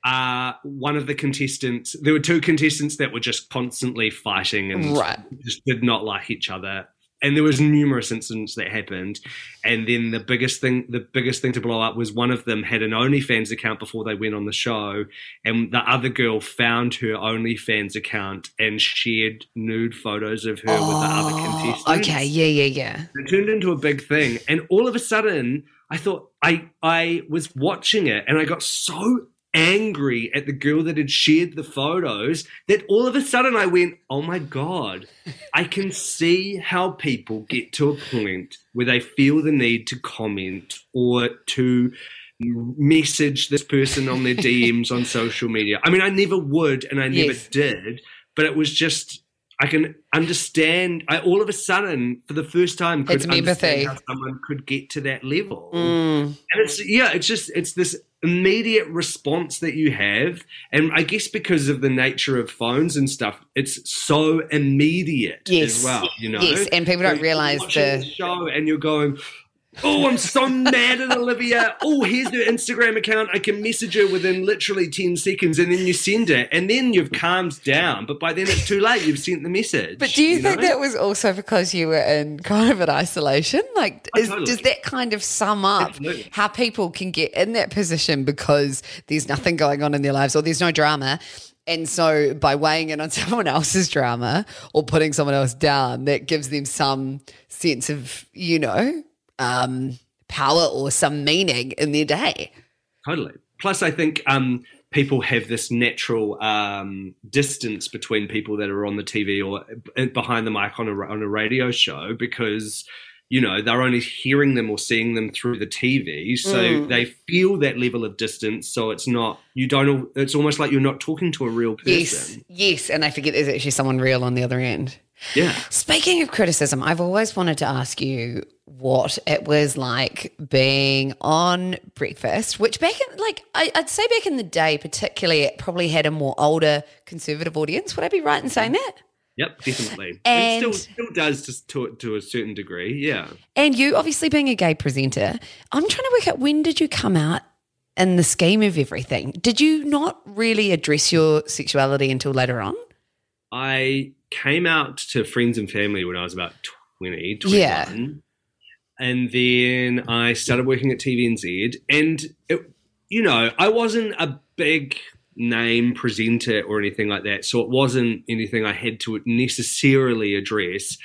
Uh, one of the contestants, there were two contestants that were just constantly fighting and Right. just did not like each other and there was numerous incidents that happened. And then the biggest thing the biggest thing to blow up was one of them had an onlyfans account before they went on the show. And the other girl found her onlyfans account and shared nude photos of her with the other oh, contestants. Oh, Okay, yeah, yeah, yeah. it turned into a big thing. And all of a sudden i thought i i was watching it and i got so angry at the girl that had shared the photos that all of a sudden i went oh my god i can see how people get to a point where they feel the need to comment or to message this person on their dms on social media i mean i never would and i never Yes. did but it was just I can understand. I all of a sudden, for the first time, could It's understand empathy. how someone could get to that level. Mm. And it's yeah, it's just it's this immediate response that you have, and I guess because of the nature of phones and stuff, it's so immediate Yes. as well. You know, Yes, and people don't you're realise the- show, and you're going. Oh, I'm so mad at Olivia. Oh, here's her Instagram account. I can message her within literally 10 seconds and then you send it and then you've calmed down. But by then it's too late. You've sent the message. But do you, think know? that was also because you were in kind of an isolation? Like, Oh, is, totally. does that kind of sum up Absolutely. how people can get in that position because there's nothing going on in their lives or there's no drama? And so by weighing in on someone else's drama or putting someone else down, that gives them some sense of, you know, um, power or some meaning in their day. Totally. Plus, I think um, people have this natural um, distance between people that are on the TV or uh, behind the mic on a on a radio show because you know they're only hearing them or seeing them through the TV, so Mm. they feel that level of distance. So it's not you don't. It's almost like you're not talking to a real Yes, person. yes. And I forget there's actually someone real on the other end. Yeah. Speaking of criticism, I've always wanted to ask you what it was like being on breakfast, which back in, like, I, I'd say back in the day, particularly, it probably had a more older conservative audience. Would I be right in saying mm-hmm. that? Yep. Definitely. And- it still still does to, to to a certain degree. Yeah. And you, obviously being a gay presenter, I'm trying to work out when did you come out in the scheme of everything? Did you not really address your sexuality until later on? I came out to friends and family when I was about 20, 21. Yeah. And then I started working at TVNZ. And, it, you know, I wasn't a big name presenter or anything like that. So it wasn't anything I had to necessarily address.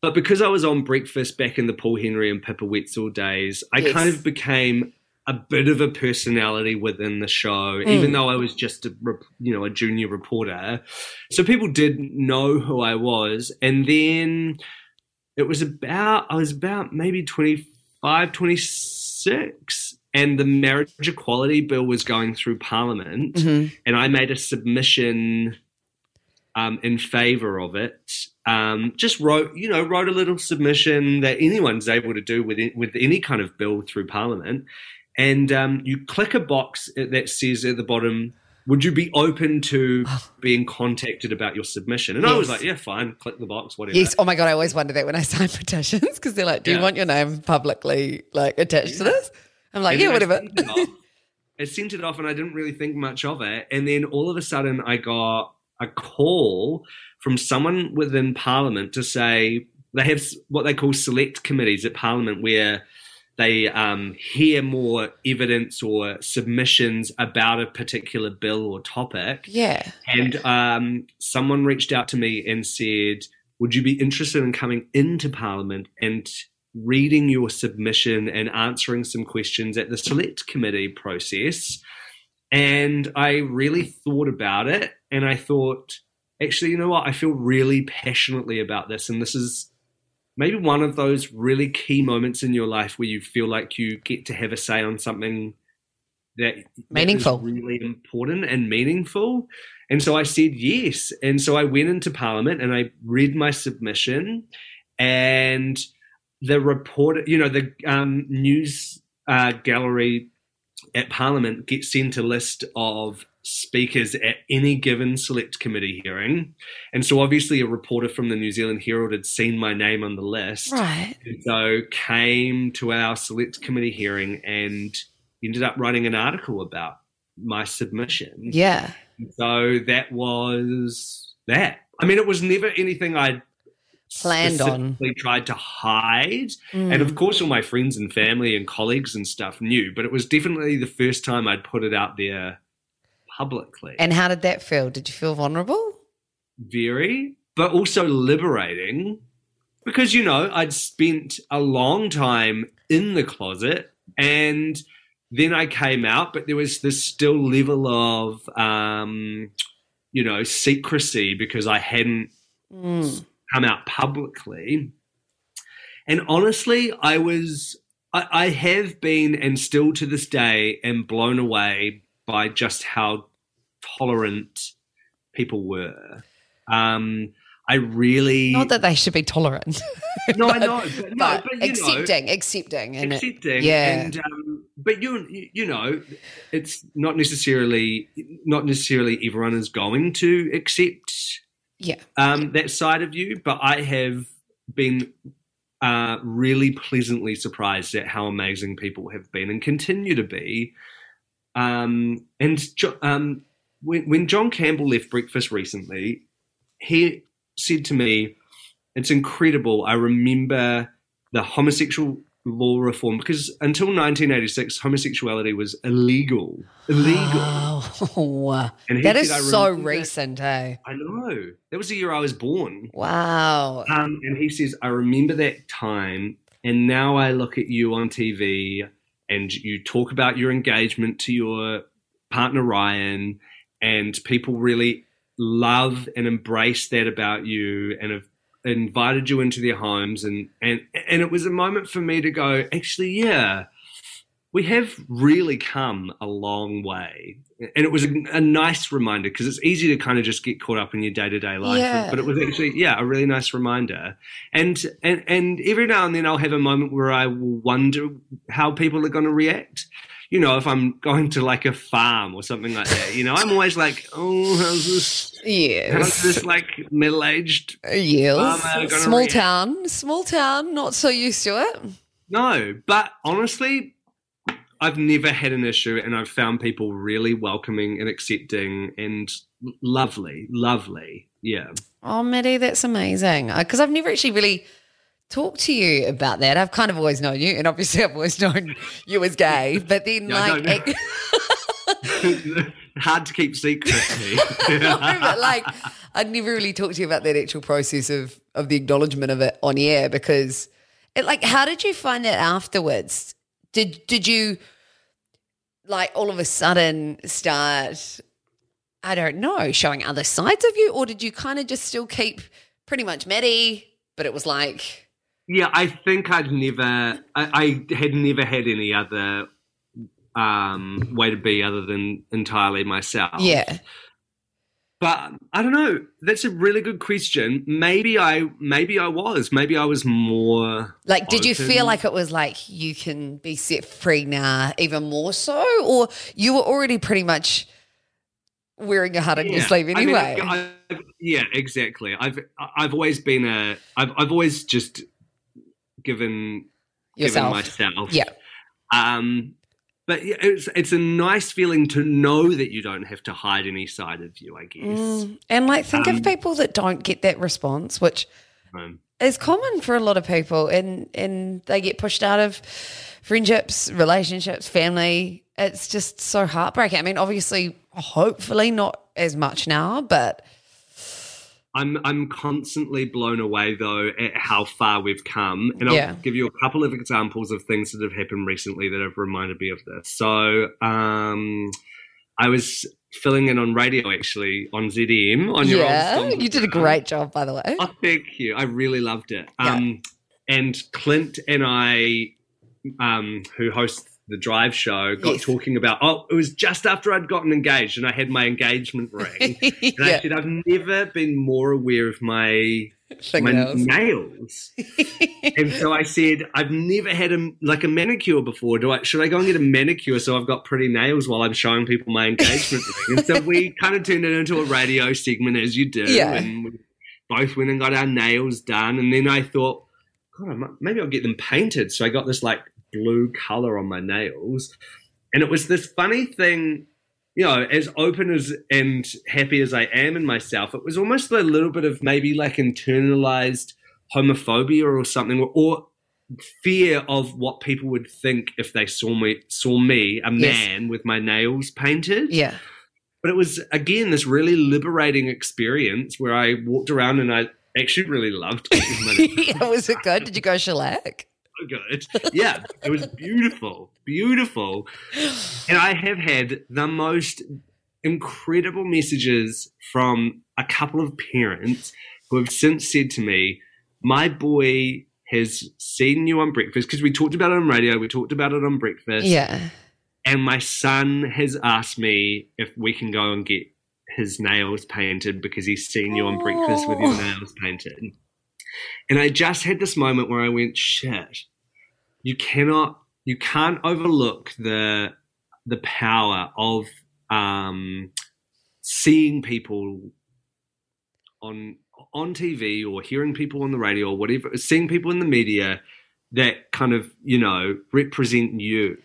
But because I was on breakfast back in the Paul Henry and Pippa Wetzell days, I Yes. kind of became a bit of a personality within the show, even though I was just a you know a junior reporter. So people did know who I was, and then it was about I was about maybe 25, 26, and the marriage equality bill was going through Parliament, and I made a submission um, in favor of it. Um, just wrote, you know, wrote a little submission that anyone's able to do with it, with any kind of bill through Parliament, and um, you click a box that says at the bottom. Would you be open to being contacted about your submission? And I was like, yeah, fine, click the box, whatever. Yes. Oh my god, I always wonder that when I sign petitions because they're like, "Do you want your name publicly like attached to this?" I'm like, And "Yeah, whatever." sent it off. I sent it off and I didn't really think much of it. And then all of a sudden, I got a call from someone within Parliament to say they have what they call select committees at Parliament where they um, hear more evidence or submissions about a particular bill or topic. Yeah. And um, someone reached out to me and said, Would you be interested in coming into Parliament and reading your submission and answering some questions at the select committee process? And I really thought about it and I thought, actually, you know what? I feel really passionately about this. And this is maybe one of those really key moments in your life where you feel like you get to have a say on something that Meaningful. really important and meaningful. And so I said yes. And so I went into Parliament and I read my submission, and the reporter, you know, the um, news uh, gallery at Parliament gets sent a list of speakers at any given select committee hearing. And so obviously a reporter from the New Zealand Herald had seen my name on the list. Right. And so came to our select committee hearing and ended up writing an article about my submission. Yeah. So that was that. I mean, it was never anything I Planned on. tried to hide. And of mm. course, all my friends and family and colleagues and stuff knew, but it was definitely the first time I'd put it out there publicly. And how did that feel? Did you feel vulnerable? very, but also liberating because, you know, I'd spent a long time in the closet and then I came out, but there was this still level of, um, you know, secrecy because I hadn't come out publicly. And honestly, I was, I, I have been and still to this day am blown away by just how tolerant people were. Um, I really Not that they should be tolerant. no, I know, but, no, but but, you know, accepting, accepting, it- accepting, yeah. and um, but you you know, it's not necessarily not necessarily everyone is going to accept yeah. um, that side of you, but I have been uh, really pleasantly surprised at how amazing people have been and continue to be. Um, and Jo- um, when, when John Campbell left Breakfast recently, he said to me, "It's incredible. I remember the homosexual law reform because until 1986, homosexuality was illegal. Illegal." Oh, that said, is "I so remember that." recent, eh? I know. That was the year I was born. Wow. Um, and he says, I remember that time, and now I look at you on TV, and you talk about your engagement to your partner Ryan, and people really love and embrace that about you, and have invited you into their homes, and and and it was a moment for me to go, actually, yeah. We have really come a long way. And it was a, a nice reminder because it's easy to kind of just get caught up in your day to day life. Yeah. But it was actually, yeah, a really nice reminder. And, and, and every now and then I'll have a moment where I will wonder how people are going to react. You know, if I'm going to like a farm or something like that, you know, I'm always like, oh, how's this, how's Yes. this like middle aged? Yes. Small react. town. Small town. Not so used to it. No, but honestly, I've never had an issue and I've found people really welcoming and accepting and lovely, lovely. Yeah. Oh, Matty, that's amazing. Because I've never actually really talked to you about that. I've kind of always known you, and obviously I've always known you as gay. But then, Yeah, I like. Hard to keep secret. no, but like, I'd never really talked to you about that actual process of of the acknowledgement of it on air because, it, like, how did you find that afterwards? Did did you like all of a sudden start? I don't know, showing other sides of you, or did you kind of just still keep pretty much Matty? But it was like, yeah, I think I'd never, I, I had never had any other um, way to be other than entirely myself. yeah, But I don't know. That's a really good question. Maybe I, maybe I was. Maybe I was more. Like, did you feel like it was like you can be set free now, even more so, or you were already pretty much wearing your heart on your Yeah. sleeve I mean, anyway? I- yeah, exactly. I've I've always been a. I've I've always just given Yourself. given myself. Yeah. Um, but it's it's a nice feeling to know that you don't have to hide any side of you. I guess. Mm, and like, think Um, of people that don't get that response, which Um, is common for a lot of people, and and they get pushed out of friendships, relationships, family. It's just so heartbreaking. I mean, obviously, hopefully, not as much now, but I'm I'm constantly blown away though at how far we've come, and I'll Yeah. give you a couple of examples of things that have happened recently that have reminded me of this. So, um, I was filling in on radio actually on ZM on your yeah, you did a great job, by the way. Oh, thank you. I really loved it. Yeah. Um, and Clint and I, um, who host the Drive Show, got Yes. talking about. Oh, it was just after I'd gotten engaged, and I had my engagement ring. And I yeah, said, I've never been more aware of my my nails. and so I said, I've never had a like a manicure before. Do I should I go and get a manicure so I've got pretty nails while I'm showing people my engagement ring? And so we kind of turned it into a radio segment as you do. Yeah. And we both went and got our nails done. And then I thought, God, maybe I'll get them painted. So I got this like blue color on my nails. And it was this funny thing you know, as open as and happy as I am in myself, it was almost a little bit of maybe like internalized homophobia or something, or fear of what people would think if they saw me saw me a Yes. man with my nails painted. Yeah. But it was again this really liberating experience where I walked around and I actually really loved my yeah. Was it good? Did you go shellac? Good. Yeah, it was beautiful, beautiful. And I have had the most incredible messages from a couple of parents who have since said to me, My boy has seen you on breakfast because we talked about it on radio, we talked about it on breakfast. Yeah. And my son has asked me if we can go and get his nails painted because he's seen you on breakfast with your Oh. nails painted. And I just had this moment where I went, shit, you cannot, you can't overlook the the power of um, seeing people on on TV or hearing people on the radio or whatever, seeing people in the media that kind of you know represent you.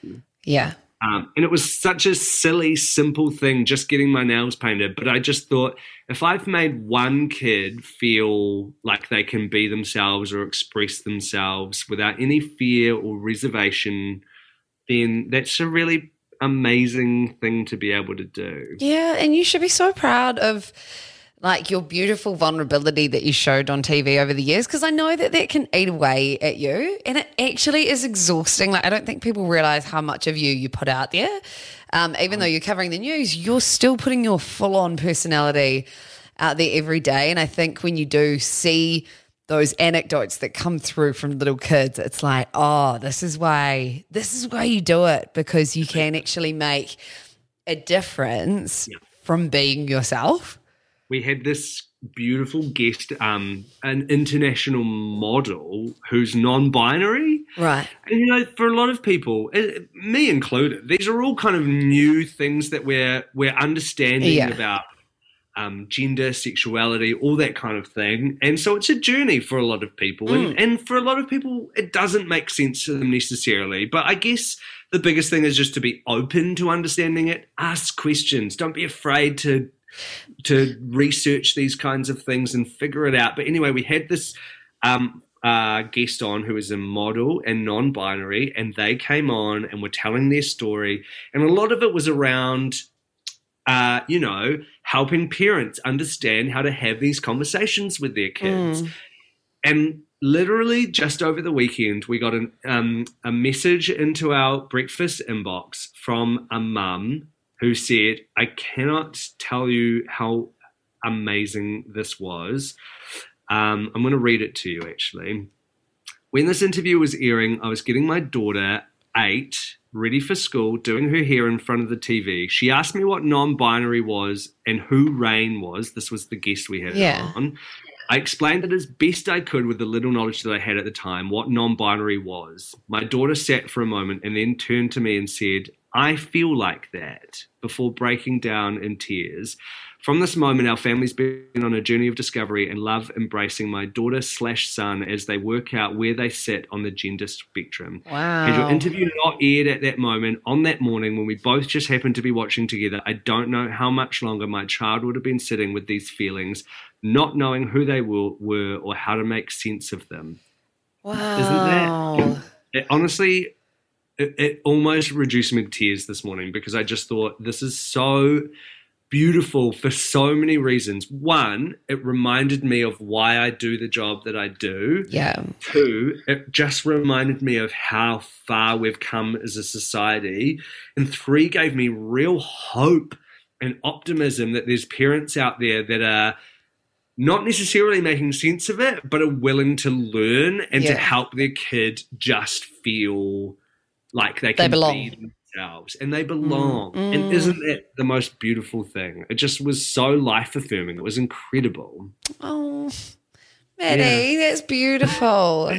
Yeah. Um, and it was such a silly, simple thing, just getting my nails painted. But I just thought if I've made one kid feel like they can be themselves or express themselves without any fear or reservation, then that's a really amazing thing to be able to do. Yeah, and you should be so proud of like your beautiful vulnerability that you showed on TV over the years because I know that that can eat away at you and it actually is exhausting. Like I don't think people realize how much of you you put out there. Um, even though you're covering the news, you're still putting your full on personality out there every day. And I think when you do see those anecdotes that come through from little kids, it's like, oh, this is why this is why you do it because you can actually make a difference from being yourself. We had this beautiful guest, um, an international model who's non-binary. Right. And you know, for a lot of people, eh, me included, these are all kind of new things that we're we're understanding Yeah. about um, gender, sexuality, all that kind of thing. And so it's a journey for a lot of people, and, and for a lot of people, it doesn't make sense to them necessarily. But I guess the biggest thing is just to be open to understanding it. Ask questions. Don't be afraid to to research these kinds of things and figure it out. But anyway, we had this um, uh, guest on who is a model and non-binary, and they came on and were telling their story, and a lot of it was around, uh, you know, helping parents understand how to have these conversations with their kids. And literally just over the weekend, we got an, um, a message into our breakfast inbox from a mum who said, I cannot tell you how amazing this was. Um, I'm going to read it to you actually. When this interview was airing, I was getting my daughter, eight, ready for school, doing her hair in front of the TV. She asked me what non binary was and who Rain was. This was the guest we had Yeah. on. I explained it as best I could with the little knowledge that I had at the time what non binary was. My daughter sat for a moment and then turned to me and said, I feel like that, before breaking down in tears. From this moment, our family's been on a journey of discovery and love embracing my daughter slash son as they work out where they sit on the gender spectrum. Had your Wow. interview not aired at that moment, on that morning when we both just happened to be watching together, I don't know how much longer my child would have been sitting with these feelings, not knowing who they were, were or how to make sense of them. Wow. Isn't that? It, honestly, it, it almost reduced me to tears this morning because I just thought this is so beautiful for so many reasons. One, it reminded me of why I do the job that I do. Yeah. Two, it just reminded me of how far we've come as a society. And three, gave me real hope and optimism that there's parents out there that are not necessarily making sense of it, but are willing to learn and Yeah. to help their kid just feel like they They can belong. be themselves and they belong. Mm, And mm. isn't it the most beautiful thing? It just was so life affirming. It was incredible. Oh, Matty, that's beautiful.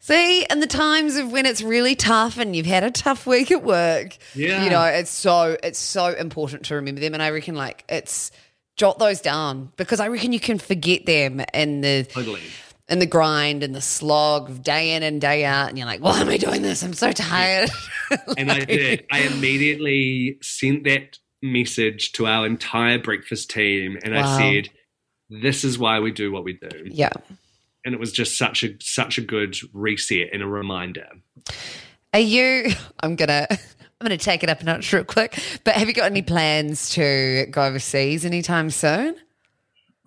See, in the times of when it's really tough and you've had a tough week at work, Yeah. you know, it's so it's so important to remember them. And I reckon like it's jot those down because I reckon you can forget them in the Totally. In the grind and the slog of day in and day out, and you're like, why am I doing this? I'm so tired. And I did. I immediately sent that message to our entire breakfast team and Wow. I said, This is why we do what we do. yeah. and it was just such a such a good reset and a reminder. Are you? I'm gonna. I'm gonna take it up a notch real quick. But have you got any plans to go overseas anytime soon?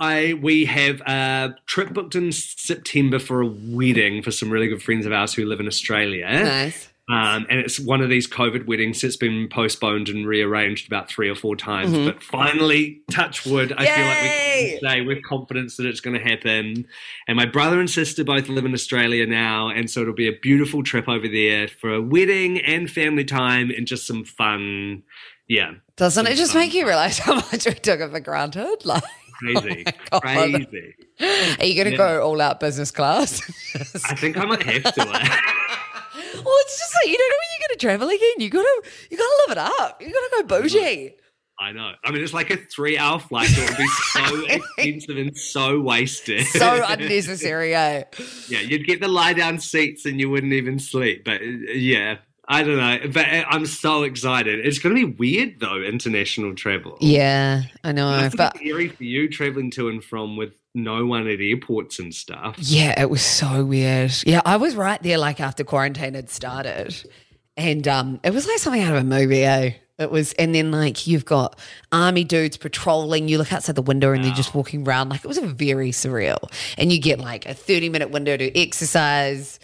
I we have a trip booked in September for a wedding for some really good friends of ours who live in Australia. Nice. Um, and it's one of these COVID weddings that's been postponed and rearranged about three or four times. Mm-hmm. But finally, touch wood, I feel like we can say with confidence that it's going to happen. And my brother and sister both live in Australia now. And so it'll be a beautiful trip over there for a wedding and family time and just some fun. Yeah. Doesn't it just fun. make you realize how much we took it for granted? Like, crazy? God. crazy. are you gonna Yeah. go all out business class? I think I might have to. uh, Well, it's just like you don't know when you're going to travel again. You gotta, you gotta live it up. You gotta go bougie. I know. I mean, it's like a three-hour flight. So it would be so expensive and so wasted. So unnecessary, eh? yeah, you'd get the lie-down seats and you wouldn't even sleep. But uh, yeah, I don't know. But I'm so excited. It's going to be weird though, international travel. Yeah, I know, That's but scary for you traveling to and from with no one at airports and stuff. yeah, it was so weird. Yeah, I was right there, like after quarantine had started, and um, it was like something out of a movie. Eh? It was, and then like you've got army dudes patrolling. You look outside the window and they're just walking around. Like it was a very surreal, and you get like a thirty minute window to exercise.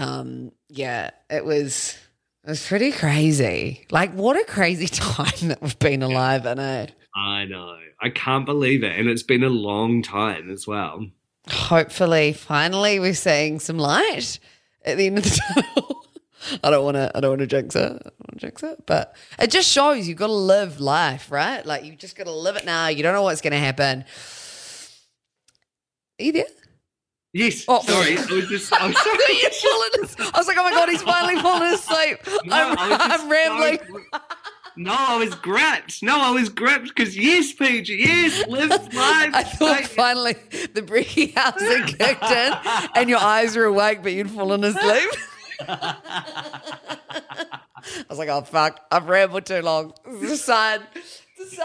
Um, yeah, it was. It was pretty crazy. Like, what a crazy time that we've been alive in, eh? I know. I can't believe it, and it's been a long time as well. hopefully finally we're seeing some light at the end of the tunnel. I don't want to. I don't want to jinx it. I don't want to jinx it, but it just shows you've got to live life, right? Like you just got to live it now. You don't know what's going to happen. Are you there? Yes. Oh. Sorry, I was just. I'm sorry. Fallen as- I was like, oh my god, he's finally fallen asleep. No, I'm, I was just I'm rambling. so- no, I was gripped. No, I was gripped because yes, Peach, yes, live life. I thought finally the bricky house had kicked in and your eyes were awake, but you'd fallen asleep. I was like, oh, fuck. I've rambled too long. This is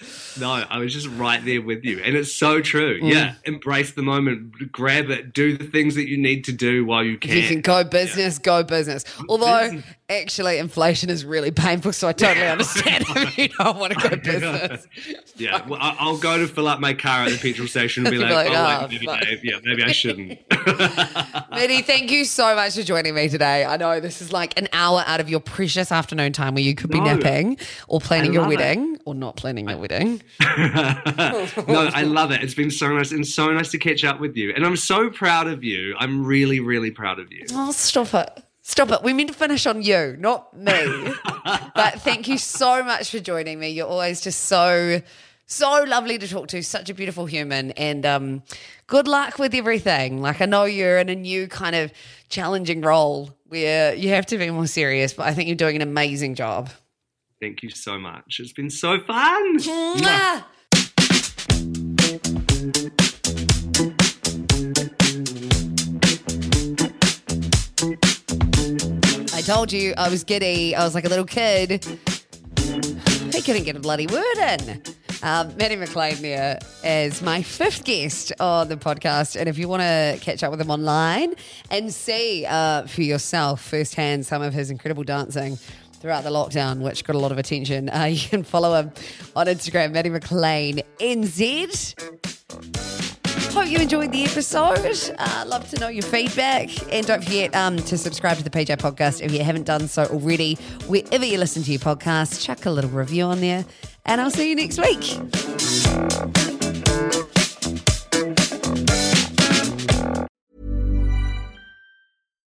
a sign. It's a sign. No, I was just right there with you, and it's so true. Mm. Yeah, embrace the moment, grab it, do the things that you need to do while you can. If you can go business, go business. Although. Actually, inflation is really painful, so I totally understand if you don't want to go business. Yeah, well, I- I'll go to fill up my car at the petrol station and be like, be like, oh, "Oh, maybe, fuck." Yeah, maybe I shouldn't. Matty, thank you so much for joining me today. I know this is like an hour out of your precious afternoon time where you could be No. napping or planning your love it. wedding or not planning your wedding. no, I love it. It's been so nice and so nice to catch up with you, and I'm so proud of you. I'm really, really proud of you. Oh, stop it. Stop it. We mean to finish on you, not me. but thank you so much for joining me. You're always just so, so lovely to talk to, such a beautiful human. And um, good luck with everything. Like, I know you're in a new kind of challenging role where you have to be more serious, but I think you're doing an amazing job. Thank you so much. It's been so fun. Told you I was giddy. I was like a little kid. He couldn't get a bloody word in. Um, Matty McLean there as my fifth guest on the podcast. And if you want to catch up with him online and see uh, for yourself firsthand some of his incredible dancing throughout the lockdown, which got a lot of attention, uh, you can follow him on Instagram, Matty McLean NZ. Hope you enjoyed the episode. Uh, love to know your feedback. And don't forget um, to subscribe to the PJ podcast if you haven't done so already. Wherever you listen to your podcast, chuck a little review on there. And I'll see you next week.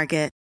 Market.